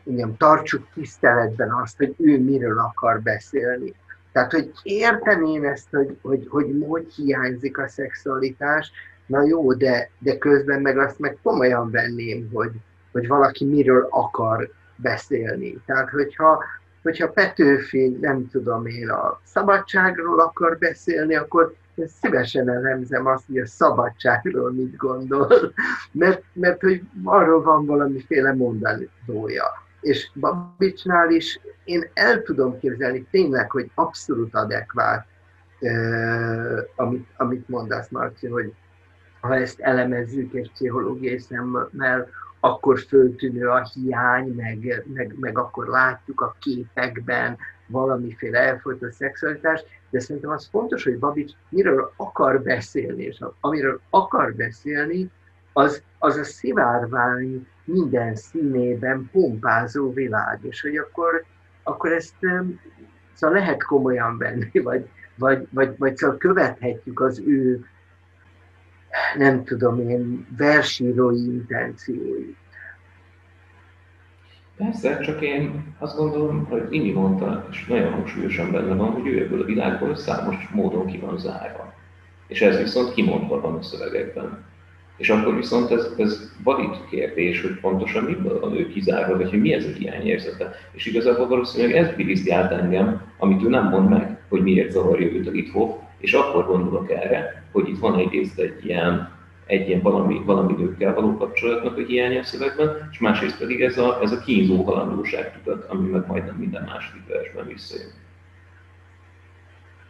mondjam, tartsuk tiszteletben azt, hogy ő miről akar beszélni. Tehát, hogy értem én ezt, hogy hogy, hogy, hogy hiányzik a szexualitás, na jó, de, de közben meg azt meg komolyan venném, hogy, hogy valaki miről akar beszélni. Tehát, hogyha, hogyha Petőfi, nem tudom én, a szabadságról akar beszélni, akkor én szívesen elemzem azt, hogy a szabadságról mit gondol, mert, mert hogy arról van valamiféle mondanója. És Babicsnál is én el tudom képzelni tényleg, hogy abszolút adekvát, eh, amit, amit mondasz, Marci, hogy ha ezt elemezzük egy pszichológiai szemmel, akkor föltűnő a hiány, meg, meg, meg akkor látjuk a képekben valamiféle elfolytott szexualitást, de szerintem az fontos, hogy Babics miről akar beszélni, és amiről akar beszélni, az, az a szivárvány minden színében pompázó világ, és hogy akkor, akkor ezt szóval lehet komolyan venni, vagy, vagy, vagy, vagy szóval követhetjük az ő nem tudom én, versírói intencióit. Persze, csak én azt gondolom, hogy Imi mondta, és nagyon hangsúlyosan benne van, hogy ő ebből a világból számos módon ki van zárva. És ez viszont kimondva van a szövegekben. És akkor viszont ez, ez valid kérdés, hogy pontosan miből van ő kizárva, vagy hogy mi ez a hiányérzete. És igazából valószínűleg ez biriszti át engem, amit ő nem mond meg, hogy miért zavarja őt a Lithoff, és akkor gondolok erre, hogy itt van egyrészt egy ilyen, egy ilyen valami, valami nőkkel való kapcsolatnak a hiánya a szövegben, és másrészt pedig ez a, ez a kínzó halandóság tudat, ami meg majdnem minden második versben visszajön.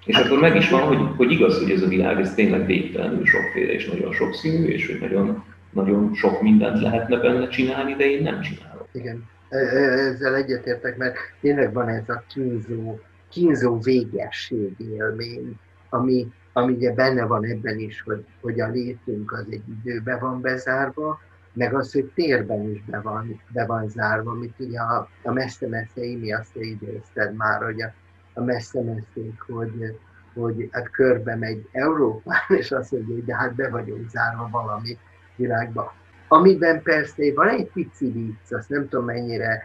És akkor meg is van, hogy, hogy igaz, hogy ez a világ, ez tényleg végtelenül sokféle és nagyon sokszínű, és hogy nagyon, nagyon sok mindent lehetne benne csinálni, de én nem csinálok. Igen, e, e, ezzel egyetértek, mert tényleg van ez a kínzó, kínzó végesség élmény, ami, ami ugye benne van ebben is, hogy, hogy a létünk az egy időbe van bezárva, meg az, hogy térben is be van, be van zárva, amit ugye a, a messze-messze Imi azt idézted már, hogy a, a messze-messzék, hogy, hogy hát körbe megy Európán, és azt mondja, hogy de hát be vagyunk zárva valami világba. Amiben persze van egy pici vicc, azt nem tudom mennyire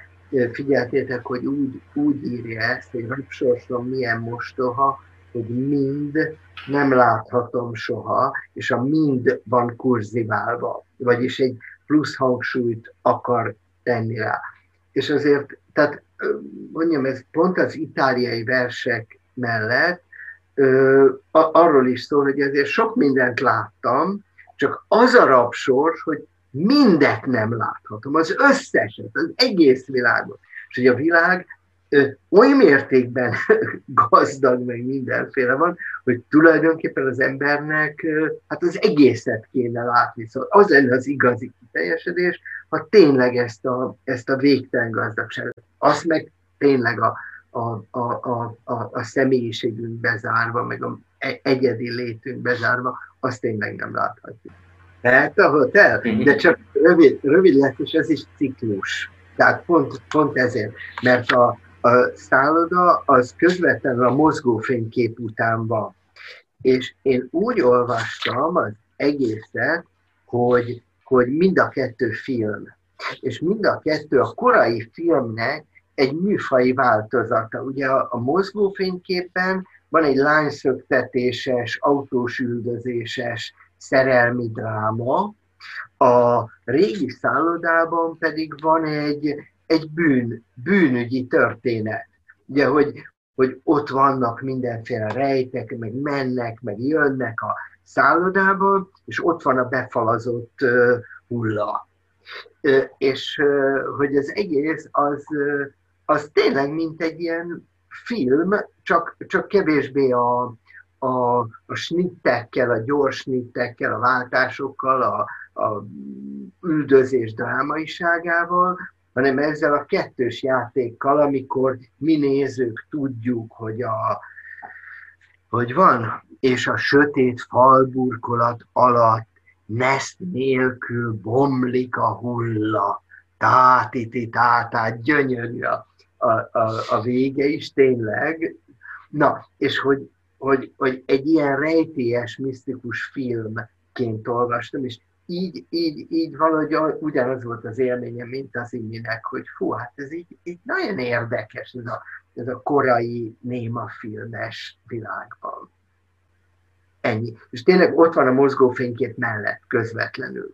figyeltétek, hogy úgy, úgy írja ezt, hogy rapsorsom milyen mostoha, hogy mind nem láthatom soha, és a mind van kurziválva, vagyis egy plusz hangsúlyt akar tenni rá. És azért, tehát mondjam, ez pont az itáliai versek mellett ö, arról is szól, hogy ezért sok mindent láttam, csak az a rabsors, hogy mindet nem láthatom, az összeset, az egész világot. És hogy a világ oly mértékben gazdag, meg mindenféle van, hogy tulajdonképpen az embernek hát az egészet kéne látni. Szóval az lenne az igazi kiteljesedés, ha tényleg ezt a, ezt a végtelen gazdagságot, azt meg tényleg a, a, a, a, a, a személyiségünk bezárva, meg a e, egyedi létünk bezárva, azt tényleg nem láthatjuk. Tehát a hotel, mhm. de csak rövid, rövid lett, és ez is ciklus. Tehát pont, pont ezért, mert a, a szálloda az közvetlenül a mozgófénykép után van. És én úgy olvastam az egészet, hogy, hogy mind a kettő film. És mind a kettő a korai filmnek egy műfai változata. Ugye a, a mozgófényképen van egy lányszöktetéses, autós üldözéses szerelmi dráma, a régi szállodában pedig van egy egy bűn, bűnügyi történet. Ugye, hogy, hogy ott vannak mindenféle rejtek, meg mennek, meg jönnek a szállodából, és ott van a befalazott uh, hulla. Uh, és uh, hogy az egész az, az tényleg mint egy ilyen film, csak, csak kevésbé a, a, a snittekkel, a gyors snittekkel, a váltásokkal, a, a üldözés drámaiságával, hanem ezzel a kettős játékkal, amikor mi nézők tudjuk, hogy, a, hogy van, és a sötét falburkolat alatt neszt nélkül bomlik a hulla, tátiti tátát, gyönyörű a, a, a, a vége is tényleg. Na, és hogy, hogy, hogy egy ilyen rejtélyes, misztikus filmként olvastam, és így, így, így valahogy ugyanaz volt az élményem, mint az iminek, hogy fú, hát ez így, így nagyon érdekes ez a, ez a korai néma filmes világban. Ennyi. És tényleg ott van a mozgófénykép mellett közvetlenül.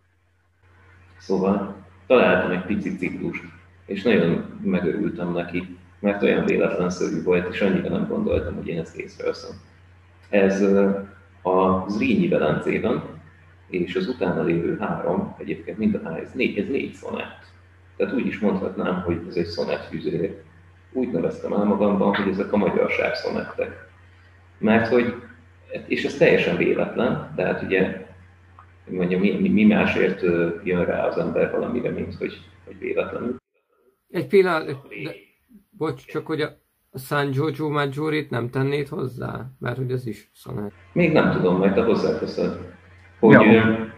Szóval találtam egy pici ciklust, és nagyon megörültem neki, mert olyan véletlenszerű volt, és annyira nem gondoltam, hogy én ezt észreveszem. Ez a Zrínyi Velencében, és az utána lévő három, egyébként mind a három, ez négy, ez négy szonett. Tehát úgy is mondhatnám, hogy ez egy szonett füzér. Úgy neveztem el magamban, hogy ezek a magyarság szonettek. Mert hogy, és ez teljesen véletlen, tehát ugye, mondjam, mi, mi, mi másért jön rá az ember valamire, mint hogy, hogy véletlenül. Egy pillanat, de, bocs, csak hogy a, a San Giorgio Maggiore-t nem tennéd hozzá? Mert hogy ez is szonett. Még nem tudom, majd te hozzáteszed hogy, ja.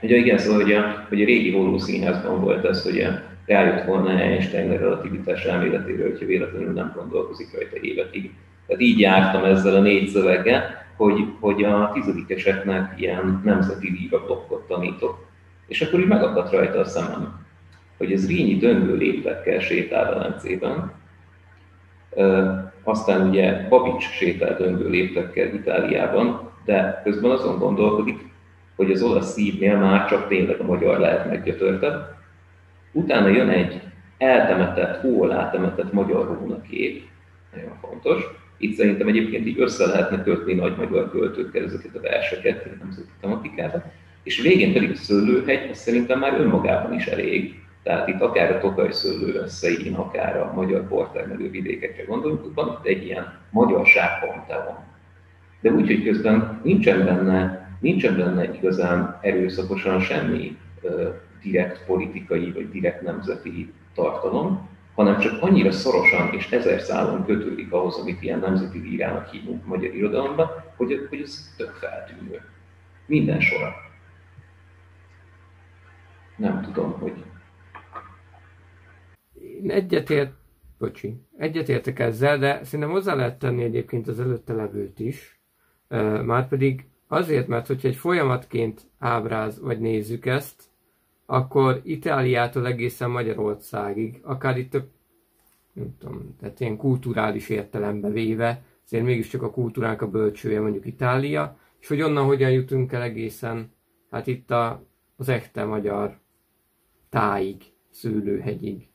hogy igen, szóval hogy a, hogy a régi Voló színházban volt ez, hogy rájött volna Einstein a relativitás elméletéről, hogyha véletlenül nem gondolkozik rajta évekig. Tehát így jártam ezzel a négy szöveggel, hogy, hogy a tizedikeseknek ilyen nemzeti víga blokkot tanítok. És akkor így megakadt rajta a szemem, hogy ez Rínyi döngő léptekkel sétál Velencében, aztán ugye Babics sétál döngő léptekkel Itáliában, de közben azon gondolkodik, hogy az olasz szívnél már csak tényleg a magyar lehet meggyötörtebb. Utána jön egy eltemetett, hó alá magyar rónakép, nagyon fontos. Itt szerintem egyébként így össze lehetne kötni nagy magyar költőkkel ezeket a verseket, nemzeti tematikába. És végén pedig a szőlőhegy, az szerintem már önmagában is elég. Tehát itt akár a Tokaj szőlő összeín, akár a magyar portermelő vidékekre gondolunk, van itt egy ilyen magyarság van de úgy, hogy közben nincsen benne, nincsen benne igazán erőszakosan semmi uh, direkt politikai vagy direkt nemzeti tartalom, hanem csak annyira szorosan és ezer szálon kötődik ahhoz, amit ilyen nemzeti vírának hívunk magyar irodalomban, hogy, hogy ez tök feltűnő. Minden sora. Nem tudom, hogy... Én egyetért, bocsi, egyetértek ezzel, de szerintem hozzá lehet tenni egyébként az előtte levőt is, Márpedig azért, mert hogyha egy folyamatként ábráz, vagy nézzük ezt, akkor Itáliától egészen Magyarországig, akár itt a, nem tudom, tehát ilyen kulturális értelembe véve, azért mégiscsak a kultúránk a bölcsője mondjuk Itália, és hogy onnan hogyan jutunk el egészen, hát itt a, az echte magyar táig, szőlőhegyig.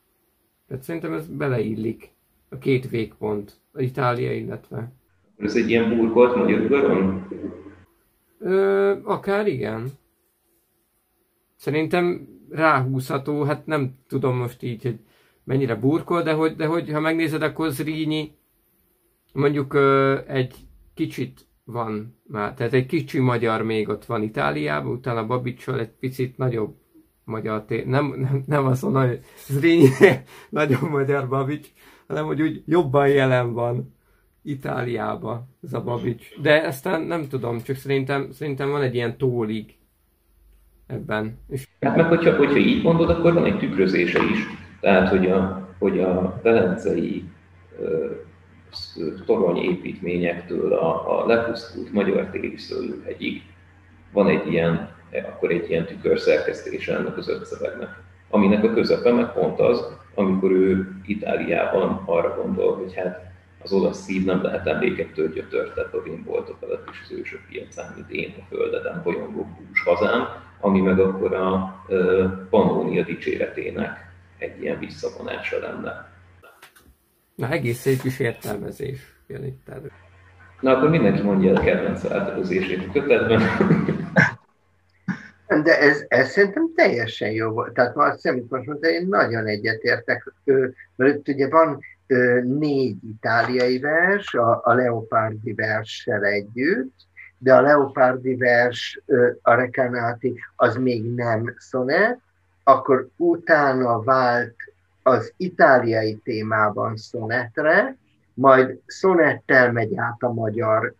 Tehát szerintem ez beleillik a két végpont, a Itália, illetve ez egy ilyen burkolt magyar udvaron? Ö, akár igen. Szerintem ráhúzható, hát nem tudom most így, hogy mennyire burkol, de hogy, de hogy ha megnézed, akkor Zrínyi mondjuk ö, egy kicsit van már, tehát egy kicsi magyar még ott van Itáliában, utána Babicsol egy picit nagyobb magyar tér, nem, nem, nem az, hogy Zrínyi nagyobb magyar Babics, hanem hogy úgy jobban jelen van Itáliába ez a Babics. De aztán nem tudom, csak szerintem, szerintem van egy ilyen tólig ebben. És... Hát meg hogyha, hogyha így mondod, akkor van egy tükrözése is. Tehát, hogy a, hogy a velencei torony építményektől a, a lepusztult magyar téri szőlőhegyig van egy ilyen, akkor egy ilyen tükörszerkesztése ennek az ötszövegnek. Aminek a közepe meg pont az, amikor ő Itáliában arra gondol, hogy hát az olasz szív nem lehet emlékektől gyötörtett a rimboltok alatt és az ősök piacán, mint én a földeden bolyongó bús hazám, ami meg akkor a Pannónia dicséretének egy ilyen visszavonása lenne. Na, egész szép is értelmezés jön itt elő. Na, akkor mindenki mondja el a kedvenc átadozését a kötetben. De ez, ez szerintem teljesen jó volt. Tehát azt amit most mondta, én nagyon egyetértek. Mert ugye van négy itáliai vers, a, a Leopardi verssel együtt, de a Leopardi vers, a Recanati, az még nem szonet, akkor utána vált az itáliai témában szonetre, majd szonettel megy át a magyar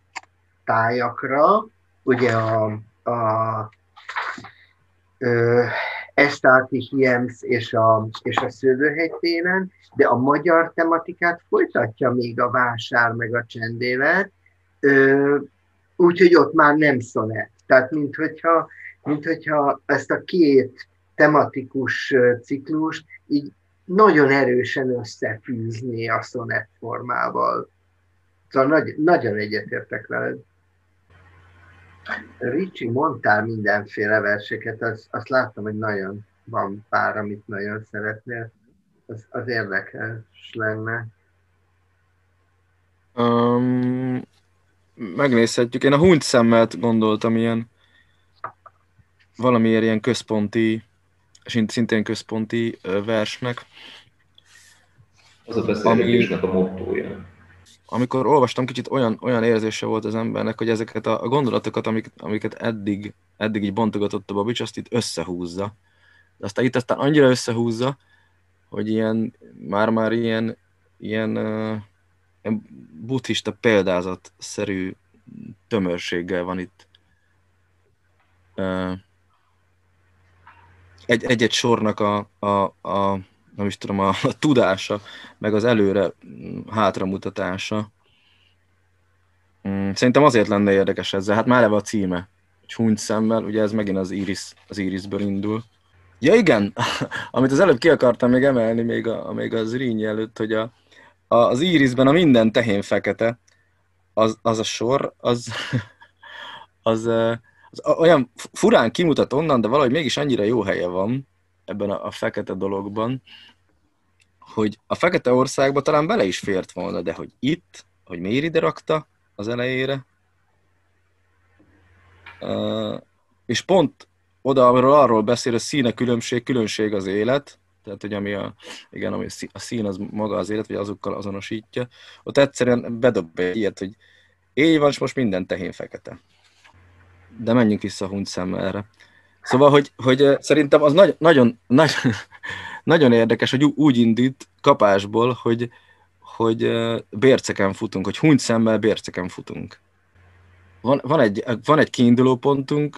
tájakra, ugye a, a Estáti Hiems és a, és a Szőlőhegy téren, de a magyar tematikát folytatja még a vásár meg a csendélet, úgyhogy ott már nem szonet. Tehát, mint hogyha, mint hogyha ezt a két tematikus ciklust így nagyon erősen összefűzni a szonet formával. Szóval nagy, nagyon egyetértek veled. Ricsi, mondtál mindenféle verseket, azt, azt láttam, hogy nagyon van pár, amit nagyon szeretnél. Az, az érdekes lenne. Um, megnézhetjük. Én a hunyt szemmelt gondoltam ilyen valamiért ilyen központi, szintén központi versnek. Az a beszélgetésnek a mottója amikor olvastam, kicsit olyan, olyan érzése volt az embernek, hogy ezeket a, gondolatokat, amik, amiket eddig, eddig így bontogatott a Babics, azt itt összehúzza. De aztán itt aztán annyira összehúzza, hogy ilyen, már-már ilyen, ilyen, uh, ilyen buddhista példázat-szerű tömörséggel van itt. Uh, egy, egy-egy sornak a, a, a nem is tudom, a, a tudása, meg az előre mm, hátramutatása. Mm, szerintem azért lenne érdekes ezzel, hát már eleve a címe, hogy szemmel, ugye ez megint az Iris, az Irisből indul. Ja igen, amit az előbb ki akartam még emelni, még, a, még az Rínyi előtt, hogy a, a, az Irisben a minden tehén fekete, az, az a sor, az, az, az, az olyan furán kimutat onnan, de valahogy mégis annyira jó helye van, ebben a, a fekete dologban, hogy a fekete országba talán bele is fért volna, de hogy itt, hogy miért ide rakta az elejére, uh, és pont oda, amiről arról beszél, hogy színe különbség, különbség az élet, tehát, hogy ami a, igen, ami a szín az maga az élet, vagy azokkal azonosítja, ott egyszerűen bedob egy ilyet, hogy így van, és most minden tehén fekete. De menjünk vissza a hunt szemmel Szóval, hogy, hogy szerintem az nagy, nagyon, nagy, nagyon érdekes, hogy úgy indít kapásból, hogy, hogy bérceken futunk, hogy hunyt szemmel bérceken futunk. Van, van, egy, van egy kiinduló pontunk,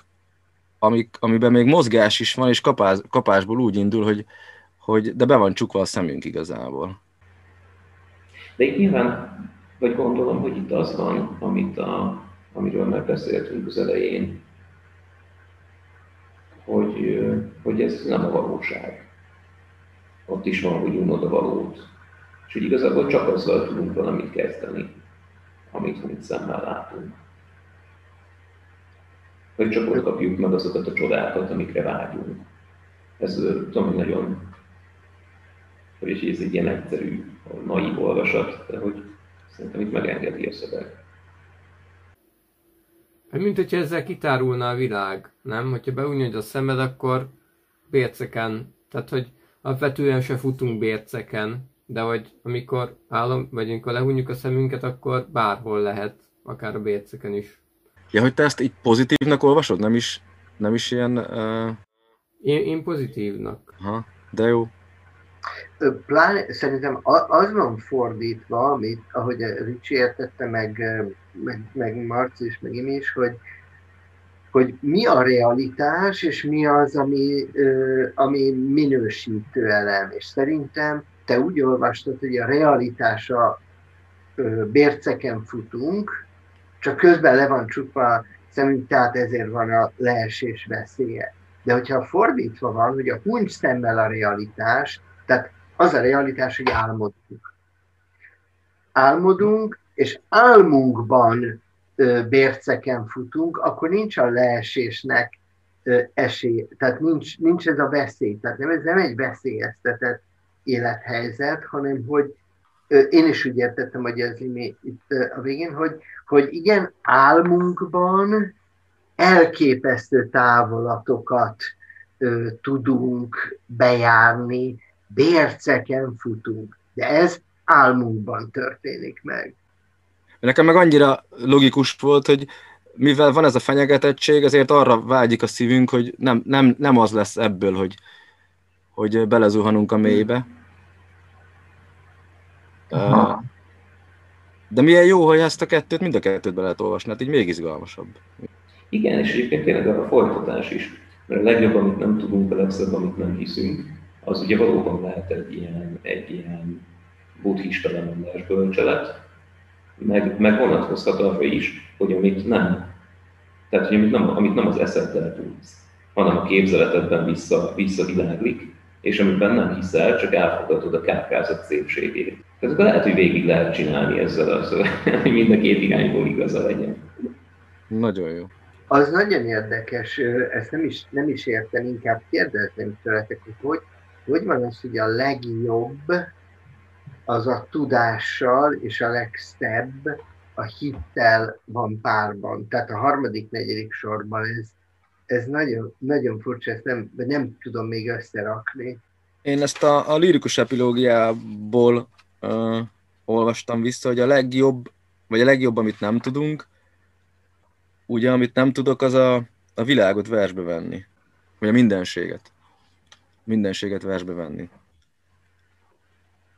amik, amiben még mozgás is van, és kapás, kapásból úgy indul, hogy, hogy de be van csukva a szemünk igazából. De itt nyilván, vagy gondolom, hogy itt az van, amit a, amiről megbeszéltünk az elején, hogy, hogy ez nem a valóság. Ott is van, hogy unod a valót. És hogy igazából csak azzal tudunk valamit kezdeni, amit mint szemmel látunk. Hogy csak ott kapjuk meg azokat a csodákat, amikre vágyunk. Ez tudom, hogy nagyon, hogy ez egy ilyen egyszerű, naív olvasat, de hogy szerintem itt megengedi a szöveg. Mint hogyha ezzel kitárulna a világ, nem? Hogyha beúnyod a szemed, akkor bérceken, tehát hogy alapvetően se futunk bérceken, de hogy amikor állom, vagy amikor lehúnyjuk a szemünket, akkor bárhol lehet, akár a bérceken is. Ja, hogy te ezt így pozitívnak olvasod? Nem is, nem is ilyen... Uh... Én, én pozitívnak. Ha, de jó. Pláne, szerintem az van fordítva, amit, ahogy Ricsi értette, meg, meg, meg Marci is, meg én is, hogy, hogy mi a realitás, és mi az, ami, ami minősítő elem. És szerintem te úgy olvastad, hogy a realitás a bérceken futunk, csak közben le van csukva szemünk, tehát ezért van a leesés veszélye. De hogyha fordítva van, hogy a huncs szemmel a realitás, tehát az a realitás, hogy álmodunk. Álmodunk, és álmunkban bérceken futunk, akkor nincs a leesésnek esély, tehát nincs, nincs ez a veszély, tehát nem, ez nem egy veszélyeztetett élethelyzet, hanem hogy én is úgy értettem, hogy ez itt a végén, hogy, hogy igen, álmunkban elképesztő távolatokat ö, tudunk bejárni, bérceken futunk, de ez álmunkban történik meg. Nekem meg annyira logikus volt, hogy mivel van ez a fenyegetettség, ezért arra vágyik a szívünk, hogy nem, nem, nem az lesz ebből, hogy, hogy belezuhanunk a mélybe. Aha. De milyen jó, hogy ezt a kettőt, mind a kettőt be lehet olvasni, hát így még izgalmasabb. Igen, és egyébként tényleg a folytatás is. Mert a legjobb, amit nem tudunk, a legszebb, amit nem hiszünk, az ugye valóban lehet egy ilyen, egy ilyen buddhista lemondás bölcselet, meg, meg vonatkozhat arra is, hogy amit nem, tehát hogy amit nem, amit nem az eszeddel tudsz, hanem a képzeletedben vissza, visszaviláglik, és amiben nem hiszel, csak elfogadod a kárkázat szépségét. Tehát akkor lehet, hogy végig lehet csinálni ezzel az, hogy mind a két irányból igaza legyen. Nagyon jó. Az nagyon érdekes, ezt nem is, nem is értem, inkább kérdezném tőletek, hogy, hogy hogy van az, hogy a legjobb az a tudással, és a legszebb a hittel van párban. Tehát a harmadik, negyedik sorban ez, ez nagyon, nagyon furcsa, ezt nem, nem tudom még összerakni. Én ezt a, a lirikus epilógiából uh, olvastam vissza, hogy a legjobb, vagy a legjobb, amit nem tudunk, ugye, amit nem tudok, az a, a világot versbe venni. Vagy a mindenséget. Mindenséget versbe venni.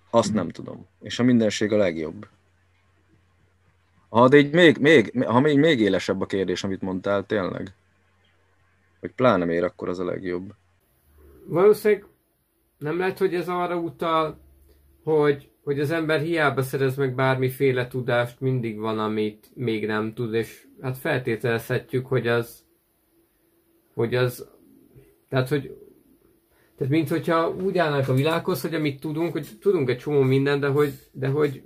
Azt nem tudom. És a mindenség a legjobb. Ha de így még, még, ha még, még élesebb a kérdés, amit mondtál, tényleg. Hogy pláne miért akkor az a legjobb. Valószínűleg nem lehet, hogy ez arra utal, hogy, hogy az ember hiába szerez meg bármiféle tudást, mindig van, amit még nem tud, és hát feltételezhetjük, hogy az, hogy az, tehát, hogy tehát, mint hogyha úgy állnak a világhoz, hogy amit tudunk, hogy tudunk egy csomó mindent, de hogy, de hogy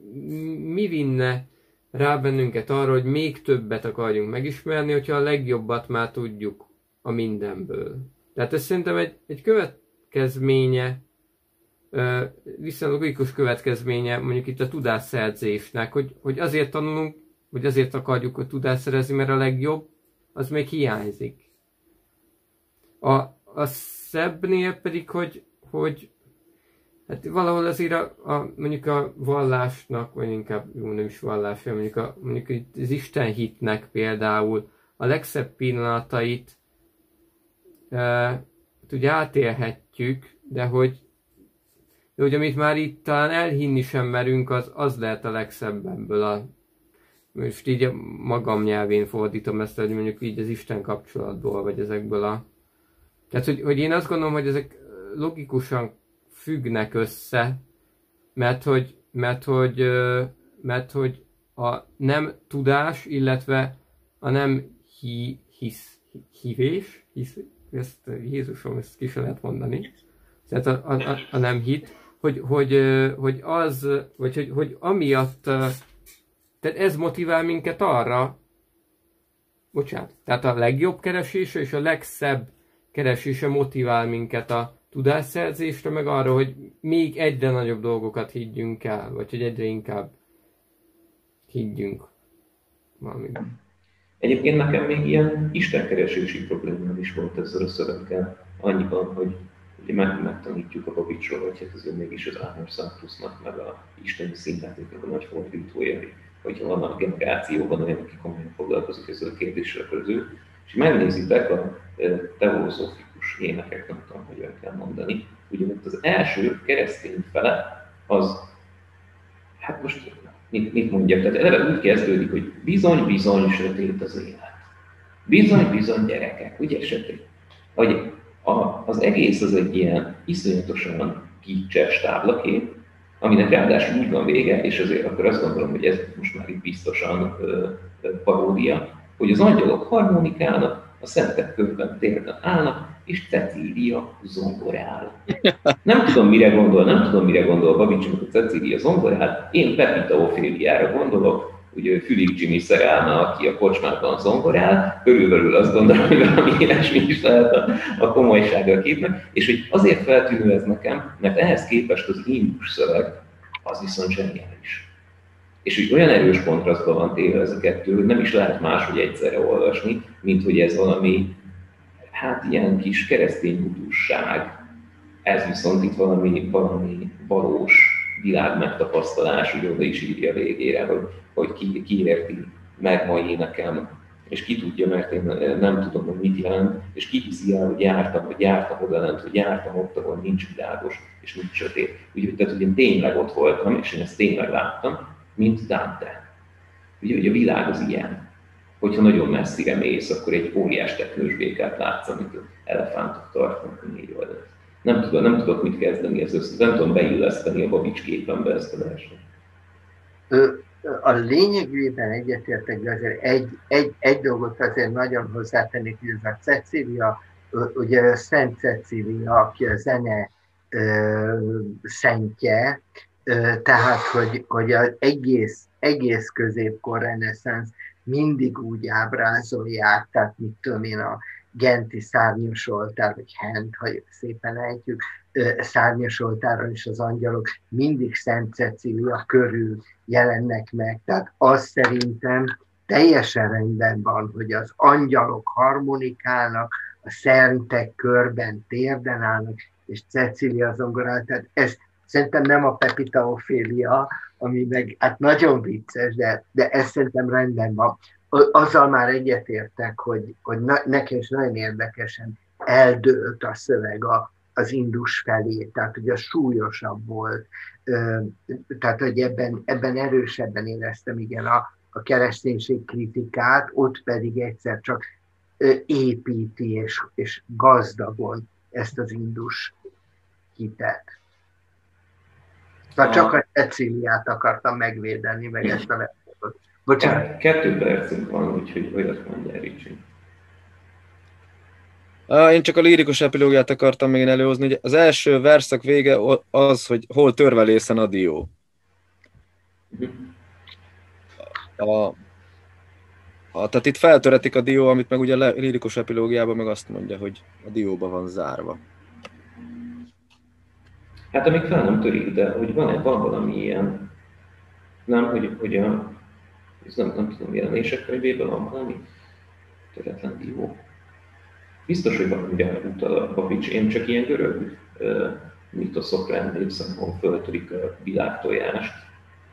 mi vinne rá bennünket arra, hogy még többet akarjunk megismerni, hogyha a legjobbat már tudjuk a mindenből. Tehát ez szerintem egy, egy következménye, viszonylag logikus következménye mondjuk itt a tudásszerzésnek, hogy, hogy azért tanulunk, vagy azért akarjuk a tudást szerezni, mert a legjobb, az még hiányzik. A, a szebbnél pedig, hogy, hogy hát valahol azért a, a, mondjuk a vallásnak, vagy inkább jó nem is vallás, mondjuk, a, mondjuk az Isten hitnek például a legszebb pillanatait e, ugye átélhetjük, de hogy, de hogy amit már itt talán elhinni sem merünk, az, az lehet a legszebb ebből a most így a magam nyelvén fordítom ezt, hogy mondjuk így az Isten kapcsolatból, vagy ezekből a tehát, hogy, hogy én azt gondolom, hogy ezek logikusan függnek össze, mert hogy, mert hogy, mert hogy a nem tudás, illetve a nem hi, hisz, hívés, hisz, ezt Jézusom, ezt ki lehet mondani, tehát a, a, a, a nem hit, hogy, hogy, hogy az, vagy hogy, hogy amiatt, tehát ez motivál minket arra, bocsánat, tehát a legjobb keresése és a legszebb keresése motivál minket a tudásszerzésre, meg arra, hogy még egyre nagyobb dolgokat higgyünk el, vagy hogy egyre inkább higgyünk valamiben. Egyébként nekem még ilyen istenkeresési problémám is volt ezzel a szöveggel. Annyiban, hogy ugye meg, megtanítjuk a Babicsról, hogy hát azért mégis az Árnos Santusnak, meg a isteni színjátéknak a nagy fordítója, hogyha van a generációban olyan, aki komolyan foglalkozik ezzel a kérdéssel, akkor az ő és megnézitek a teózofikus énekek, nem tudom, hogy kell mondani, ugye ott az első keresztény fele az, hát most mit, mit mondjak, tehát eleve úgy kezdődik, hogy bizony-bizony sötét az élet. Bizony-bizony gyerekek, ugye sötét. Hogy a, az egész az egy ilyen iszonyatosan kicses táblakép, aminek ráadásul úgy van vége, és azért akkor azt gondolom, hogy ez most már itt biztosan ö, ö, paródia, hogy az angyalok harmonikálnak, a szentek körben térden állnak, és Cecília zongorál. Nem tudom, mire gondol, nem tudom, mire gondol Babics, a Cecília zongorál, én Pepita Oféliára gondolok, ugye Fülig Jimmy szerelme, aki a kocsmában zongorál, körülbelül azt gondolom, hogy valami ilyesmi is lehet a, a komolysága a képnek, és hogy azért feltűnő ez nekem, mert ehhez képest az indus szöveg az viszont zseniális. És hogy olyan erős kontrasztban van téve ez a kettő, hogy nem is lehet máshogy egyszerre olvasni, mint hogy ez valami, hát ilyen kis keresztény budusság. Ez viszont itt valami, valami valós világ megtapasztalás, úgy oda is írja végére, hogy, hogy ki, ki érti meg mai nekem, és ki tudja, mert én nem tudom, hogy mit jelent, és ki hiszi el, hogy jártam, hogy jártam oda lent, hogy jártam ott, ahol nincs világos, és nincs sötét. Úgyhogy tehát, hogy én tényleg ott voltam, és én ezt tényleg láttam, mint Dante. Ugye, hogy a világ az ilyen. Hogyha nagyon messzire mész, akkor egy óriás teknős békát látsz, amit elefántok tartanak a négy oldalt nem tudok, nem tudok mit kezdeni ez össze, nem tudom beilleszteni a Babics képembe ezt a verset. A lényegében egyetértek, de azért egy, egy, egy dolgot azért nagyon hozzátennék, hogy ez a Cecília, ugye Szent Cecília, aki a zene ö, szentje, tehát, hogy, hogy az egész, egész középkor reneszánsz mindig úgy ábrázolják, tehát mit tudom én, a Genti szárnyas oltár, vagy Hent, ha szépen ejtjük, szárnyas oltáron is az angyalok mindig Szent Cecília körül jelennek meg. Tehát az szerintem teljesen rendben van, hogy az angyalok harmonikálnak, a szentek körben térden állnak, és Cecília zongorál. Tehát ez szerintem nem a Pepita Ophélia, ami meg hát nagyon vicces, de, de ez szerintem rendben van azzal már egyetértek, hogy, hogy nekem is nagyon érdekesen eldőlt a szöveg a, az indus felé, tehát a súlyosabb volt, tehát hogy ebben, ebben erősebben éreztem igen a, a kereszténység kritikát, ott pedig egyszer csak építi és, és gazdagon ezt az indus hitet. Tehát csak a Ceciliát akartam megvédeni, meg ezt a Bocsánat. Kettő percünk van, úgyhogy olyat mondja Ricsi. Én csak a lirikus epilógiát akartam még előhozni, hogy az első verszak vége az, hogy hol törvelészen a dió. A, a, tehát itt feltöretik a dió, amit meg ugye a lirikus epilógiában meg azt mondja, hogy a dióba van zárva. Hát amíg fel nem törik, de hogy van-e van valami ilyen, nem, hogy, hogy a, ez nem, nem tudom, jelenések könyvében van valami töretlen dió. Biztos, hogy van ugye utal a Babics, én csak ilyen görög uh, mitoszokra emlékszem, ahol föltörik a világtojást,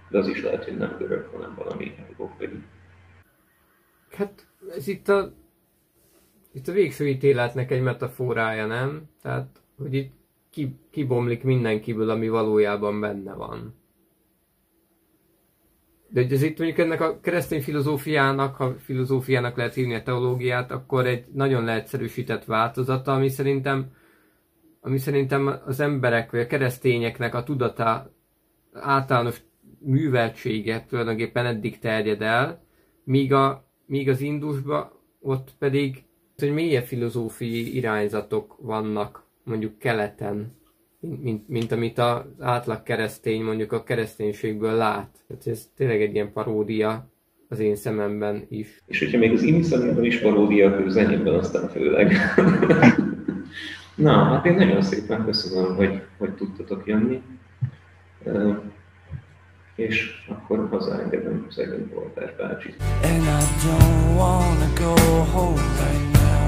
de az is lehet, hogy nem görög, hanem valami európai. Hát ez itt a, itt a végső ítéletnek egy metaforája, nem? Tehát, hogy itt ki, kibomlik mindenkiből, ami valójában benne van. De hogy ez itt mondjuk ennek a keresztény filozófiának, ha filozófiának lehet hívni a teológiát, akkor egy nagyon leegyszerűsített változata, ami szerintem, ami szerintem az emberek vagy a keresztényeknek a tudata általános műveltsége tulajdonképpen eddig terjed el, míg, a, míg az Indusba ott pedig hogy milyen filozófiai irányzatok vannak mondjuk keleten, mint, mint, mint amit az átlag keresztény mondjuk a kereszténységből lát. Tehát ez tényleg egy ilyen paródia az én szememben is. És hogyha még az imi szememben is paródia, akkor zenében aztán főleg. Na, hát én nagyon szépen köszönöm, hogy, hogy tudtatok jönni. És akkor hazaengedem szegény Voltás bácsit. And I don't wanna go home right